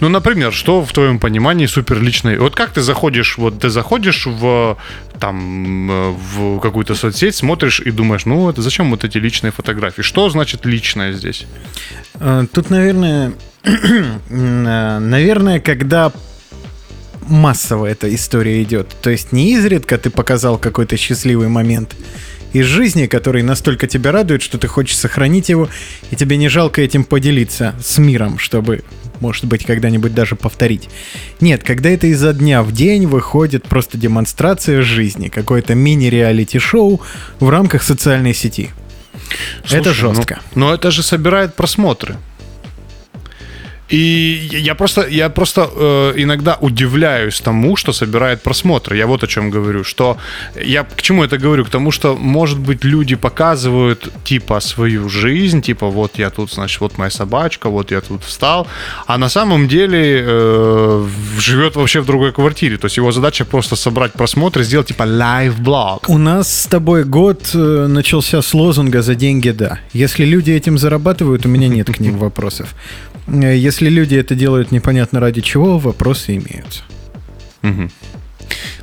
Ну, например, что в твоем понимании супер личный? Вот как ты заходишь, вот ты заходишь в там э, в какую-то соцсеть, смотришь и думаешь, ну это зачем вот эти личные фотографии? Что значит личное здесь? Э, Тут, наверное, наверное, когда массово эта история идет. То есть не изредка ты показал какой-то счастливый момент из жизни, который настолько тебя радует, что ты хочешь сохранить его, и тебе не жалко этим поделиться с миром, чтобы, может быть, когда-нибудь даже повторить. Нет, когда это изо дня в день выходит просто демонстрация жизни, какое-то мини-реалити-шоу в рамках социальной сети. это Слушай, ну- жестко. Но это же собирает просмотры. И я просто, я просто э, иногда удивляюсь тому, что собирает просмотры. Я вот о чем говорю. Что я к чему это говорю? К тому, что, может быть, люди показывают типа свою жизнь, типа вот я тут, значит, вот моя собачка, вот я тут встал, а на самом деле э, живет вообще в другой квартире. То есть его задача просто собрать просмотры, сделать типа лайв-блог. У нас с тобой год э, начался с лозунга «За деньги, да». Если люди этим зарабатывают, у меня нет к ним вопросов. Э, Если люди это делают непонятно ради чего, вопросы имеются.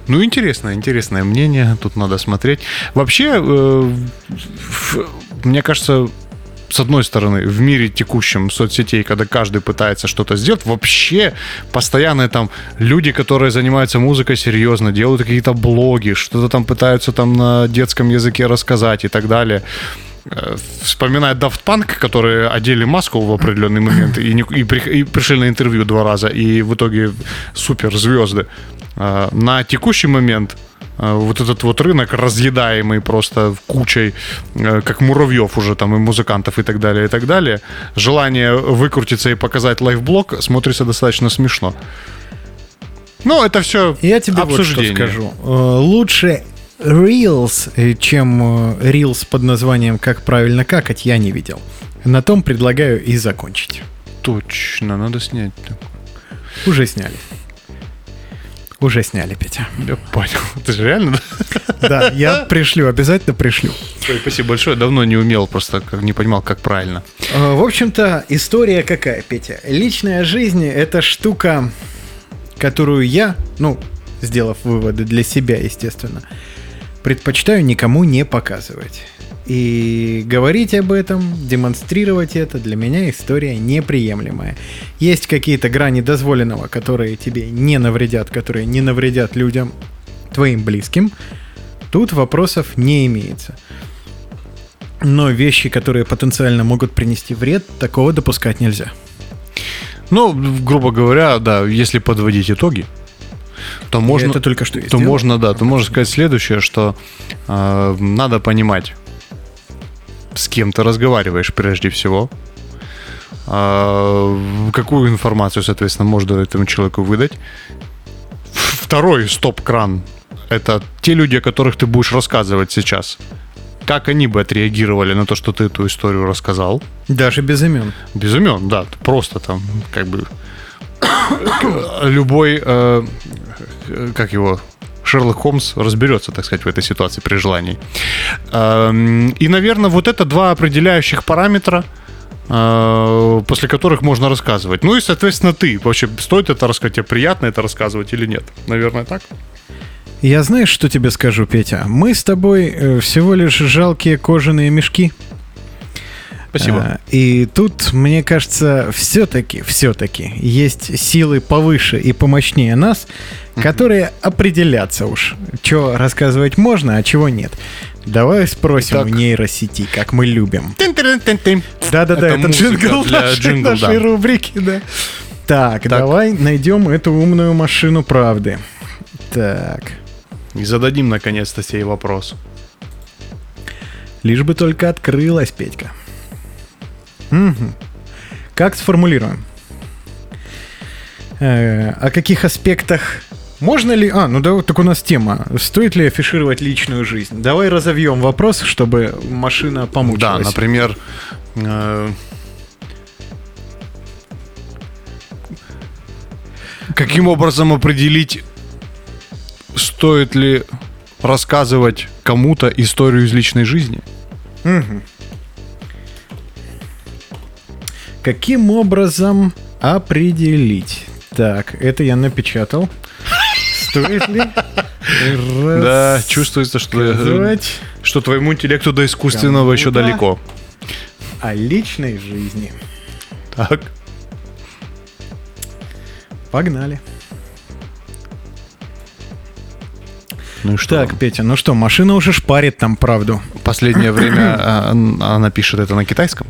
Ну, интересное, интересное мнение. Тут надо смотреть. Вообще, э, мне кажется, с одной стороны, в мире текущем соцсетей, когда каждый пытается что-то сделать, вообще постоянно там люди, которые занимаются музыкой серьезно, делают какие-то блоги, что-то там пытаются там на детском языке рассказать и так далее. Э, Вспоминает Daft Punk, которые одели маску в определенный момент и, не- и при- и пришли на интервью два раза, и в итоге супер звезды. А, На текущий момент а, вот этот вот рынок, разъедаемый просто кучей, э, как муравьев уже там, и музыкантов, и так далее, и так далее, желание выкрутиться и показать лайфблог смотрится достаточно смешно. Ну, это все Я тебе обсуждение. вот что скажу. Э, Лучше Reels, э, чем э, Reels под названием «Как правильно какать» я не видел. На том предлагаю и закончить. Точно, надо снять. Уже сняли. Уже сняли, Петя. Я понял. Ты же реально? да? Я пришлю, обязательно пришлю. Ой, Спасибо большое. Давно не умел, просто не понимал, как правильно. Э, В общем-то, история какая, Петя? Личная жизнь — это штука, которую я, ну, сделав выводы для себя, естественно, предпочитаю никому не показывать. И говорить об этом, демонстрировать это для меня история неприемлемая. Есть какие-то грани дозволенного, которые тебе не навредят, которые не навредят людям, твоим близким. Тут вопросов не имеется. Но вещи, которые потенциально могут принести вред, такого допускать нельзя. Ну, грубо говоря, да, если подводить итоги, то можно... это только что и то можно, да, то можно сказать следующее, что э, надо понимать, с кем ты разговариваешь прежде всего, э, какую информацию, соответственно, можно этому человеку выдать. Второй стоп-кран – это те люди, о которых ты будешь рассказывать сейчас. Как они бы отреагировали на то, что ты эту историю рассказал? Даже без имен. Без имен, да, просто там как бы любой, э, как его, Шерлок Холмс разберется, так сказать, в этой ситуации при желании. Эм, И, наверное, вот это два определяющих параметра, э, после которых можно рассказывать. Ну и, соответственно, ты. Вообще, стоит это рассказать, тебе приятно это рассказывать или нет? Наверное, так? Я знаешь, что тебе скажу, Петя? Мы с тобой э, всего лишь жалкие кожаные мешки. Спасибо. А, И тут, мне кажется, все-таки, все-таки есть силы повыше и помощнее нас, которые определятся уж, что рассказывать можно, а чего нет. Давай спросим Так. у нейросети, как мы любим. Да-да-да, Это это, джингл нашей, джингл, нашей да. рубрики, да. Так, давай найдем эту умную машину правды. Так, И зададим, наконец-то, сей вопрос. лишь бы только открылась, Петька. Мгм. Как сформулируем? Э, о каких аспектах можно ли... А, ну да, так у нас тема. Стоит ли афишировать личную жизнь? Давай разовьем вопрос, чтобы машина Да, помучилась. например, э, Каким образом определить, стоит ли рассказывать кому-то историю из личной жизни? Каким образом определить? Так, это я напечатал. Стоит ли Да, чувствуется, что, э, что твоему интеллекту до искусственного еще далеко. о личной жизни? Так. Погнали. Ну и что? Так, Петя, ну что, машина уже шпарит там правду. Последнее время а, она пишет это на китайском.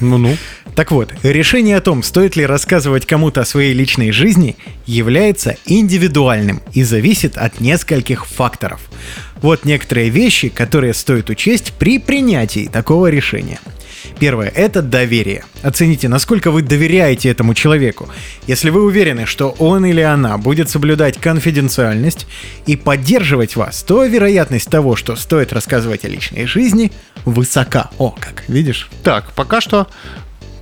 Ну-ну. Так вот, решение о том, стоит ли рассказывать кому-то о своей личной жизни, является индивидуальным и зависит от нескольких факторов. Вот некоторые вещи, которые стоит учесть при принятии такого решения. Первое – это доверие. Оцените, насколько вы доверяете этому человеку. Если вы уверены, что он или она будет соблюдать конфиденциальность и поддерживать вас, то вероятность того, что стоит рассказывать о личной жизни, высока. О, как, видишь? Так, пока что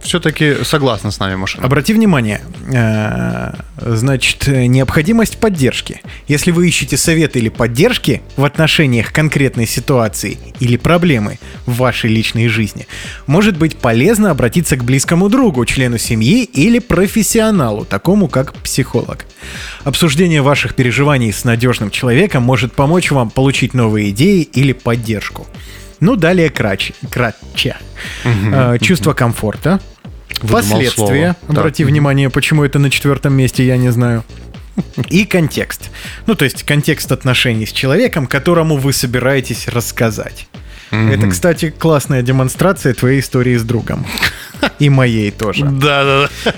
все-таки согласна с нами машина. Обрати внимание, э, значит, необходимость поддержки. Если вы ищете совет или поддержки в отношениях конкретной ситуации или проблемы в вашей личной жизни, может быть полезно обратиться к близкому другу, члену семьи или профессионалу, такому как психолог. Обсуждение ваших переживаний с надежным человеком может помочь вам получить новые идеи или поддержку. Ну, далее крач, кратче. Э, Чувство комфорта, Последствия. слово. Обрати Так. внимание, почему это на четвертом месте, я не знаю. И контекст. Ну, то есть контекст отношений с человеком, которому вы собираетесь рассказать. Это, кстати, классная демонстрация твоей истории с другом. И моей тоже. Да, да, да.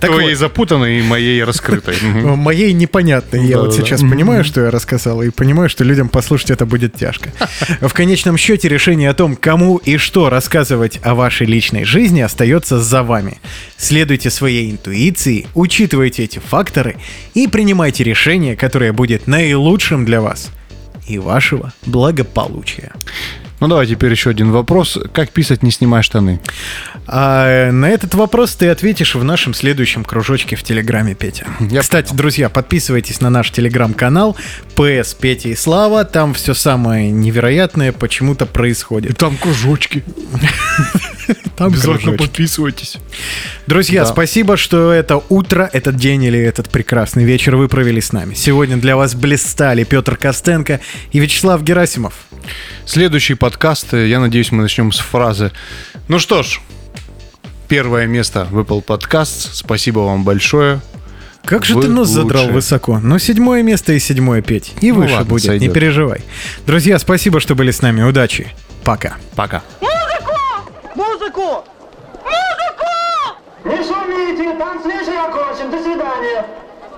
Так Твоей вот. запутанной и моей раскрытой. Моей непонятной. Я вот сейчас понимаю, что я рассказал, и понимаю, что людям послушать это будет тяжко. В конечном счете решение о том, кому и что рассказывать о вашей личной жизни, остается за вами. Следуйте своей интуиции, учитывайте эти факторы и принимайте решение, которое будет наилучшим для вас и вашего благополучия. Ну давай теперь еще один вопрос. Как писать, не снимая штаны? А на этот вопрос ты ответишь в нашем следующем кружочке в Телеграме, Петя. Я Кстати, друзья, подписывайтесь на наш Телеграм-канал PS Петя и Слава. Там все самое невероятное почему-то происходит. Там кружочки. Там Обязательно кружочки. подписывайтесь. Друзья, Да. спасибо, что это утро, этот день или этот прекрасный вечер вы провели с нами. Сегодня для вас блистали Петр Костенко и Вячеслав Герасимов. Следующий подкаст, э, я надеюсь, мы начнем с фразы. Ну что ж, первое место выпал подкаст. Спасибо вам большое. Как же Вы ты нос задрал лучшие. высоко? Ну, седьмое место и седьмое, Петь. И Ну выше ладно, будет, не сойдет. переживай. Друзья, спасибо, что были с нами. Удачи. Пока. Пока. Музыку! Музыку! Не шумите, там свежий окончен. До свидания.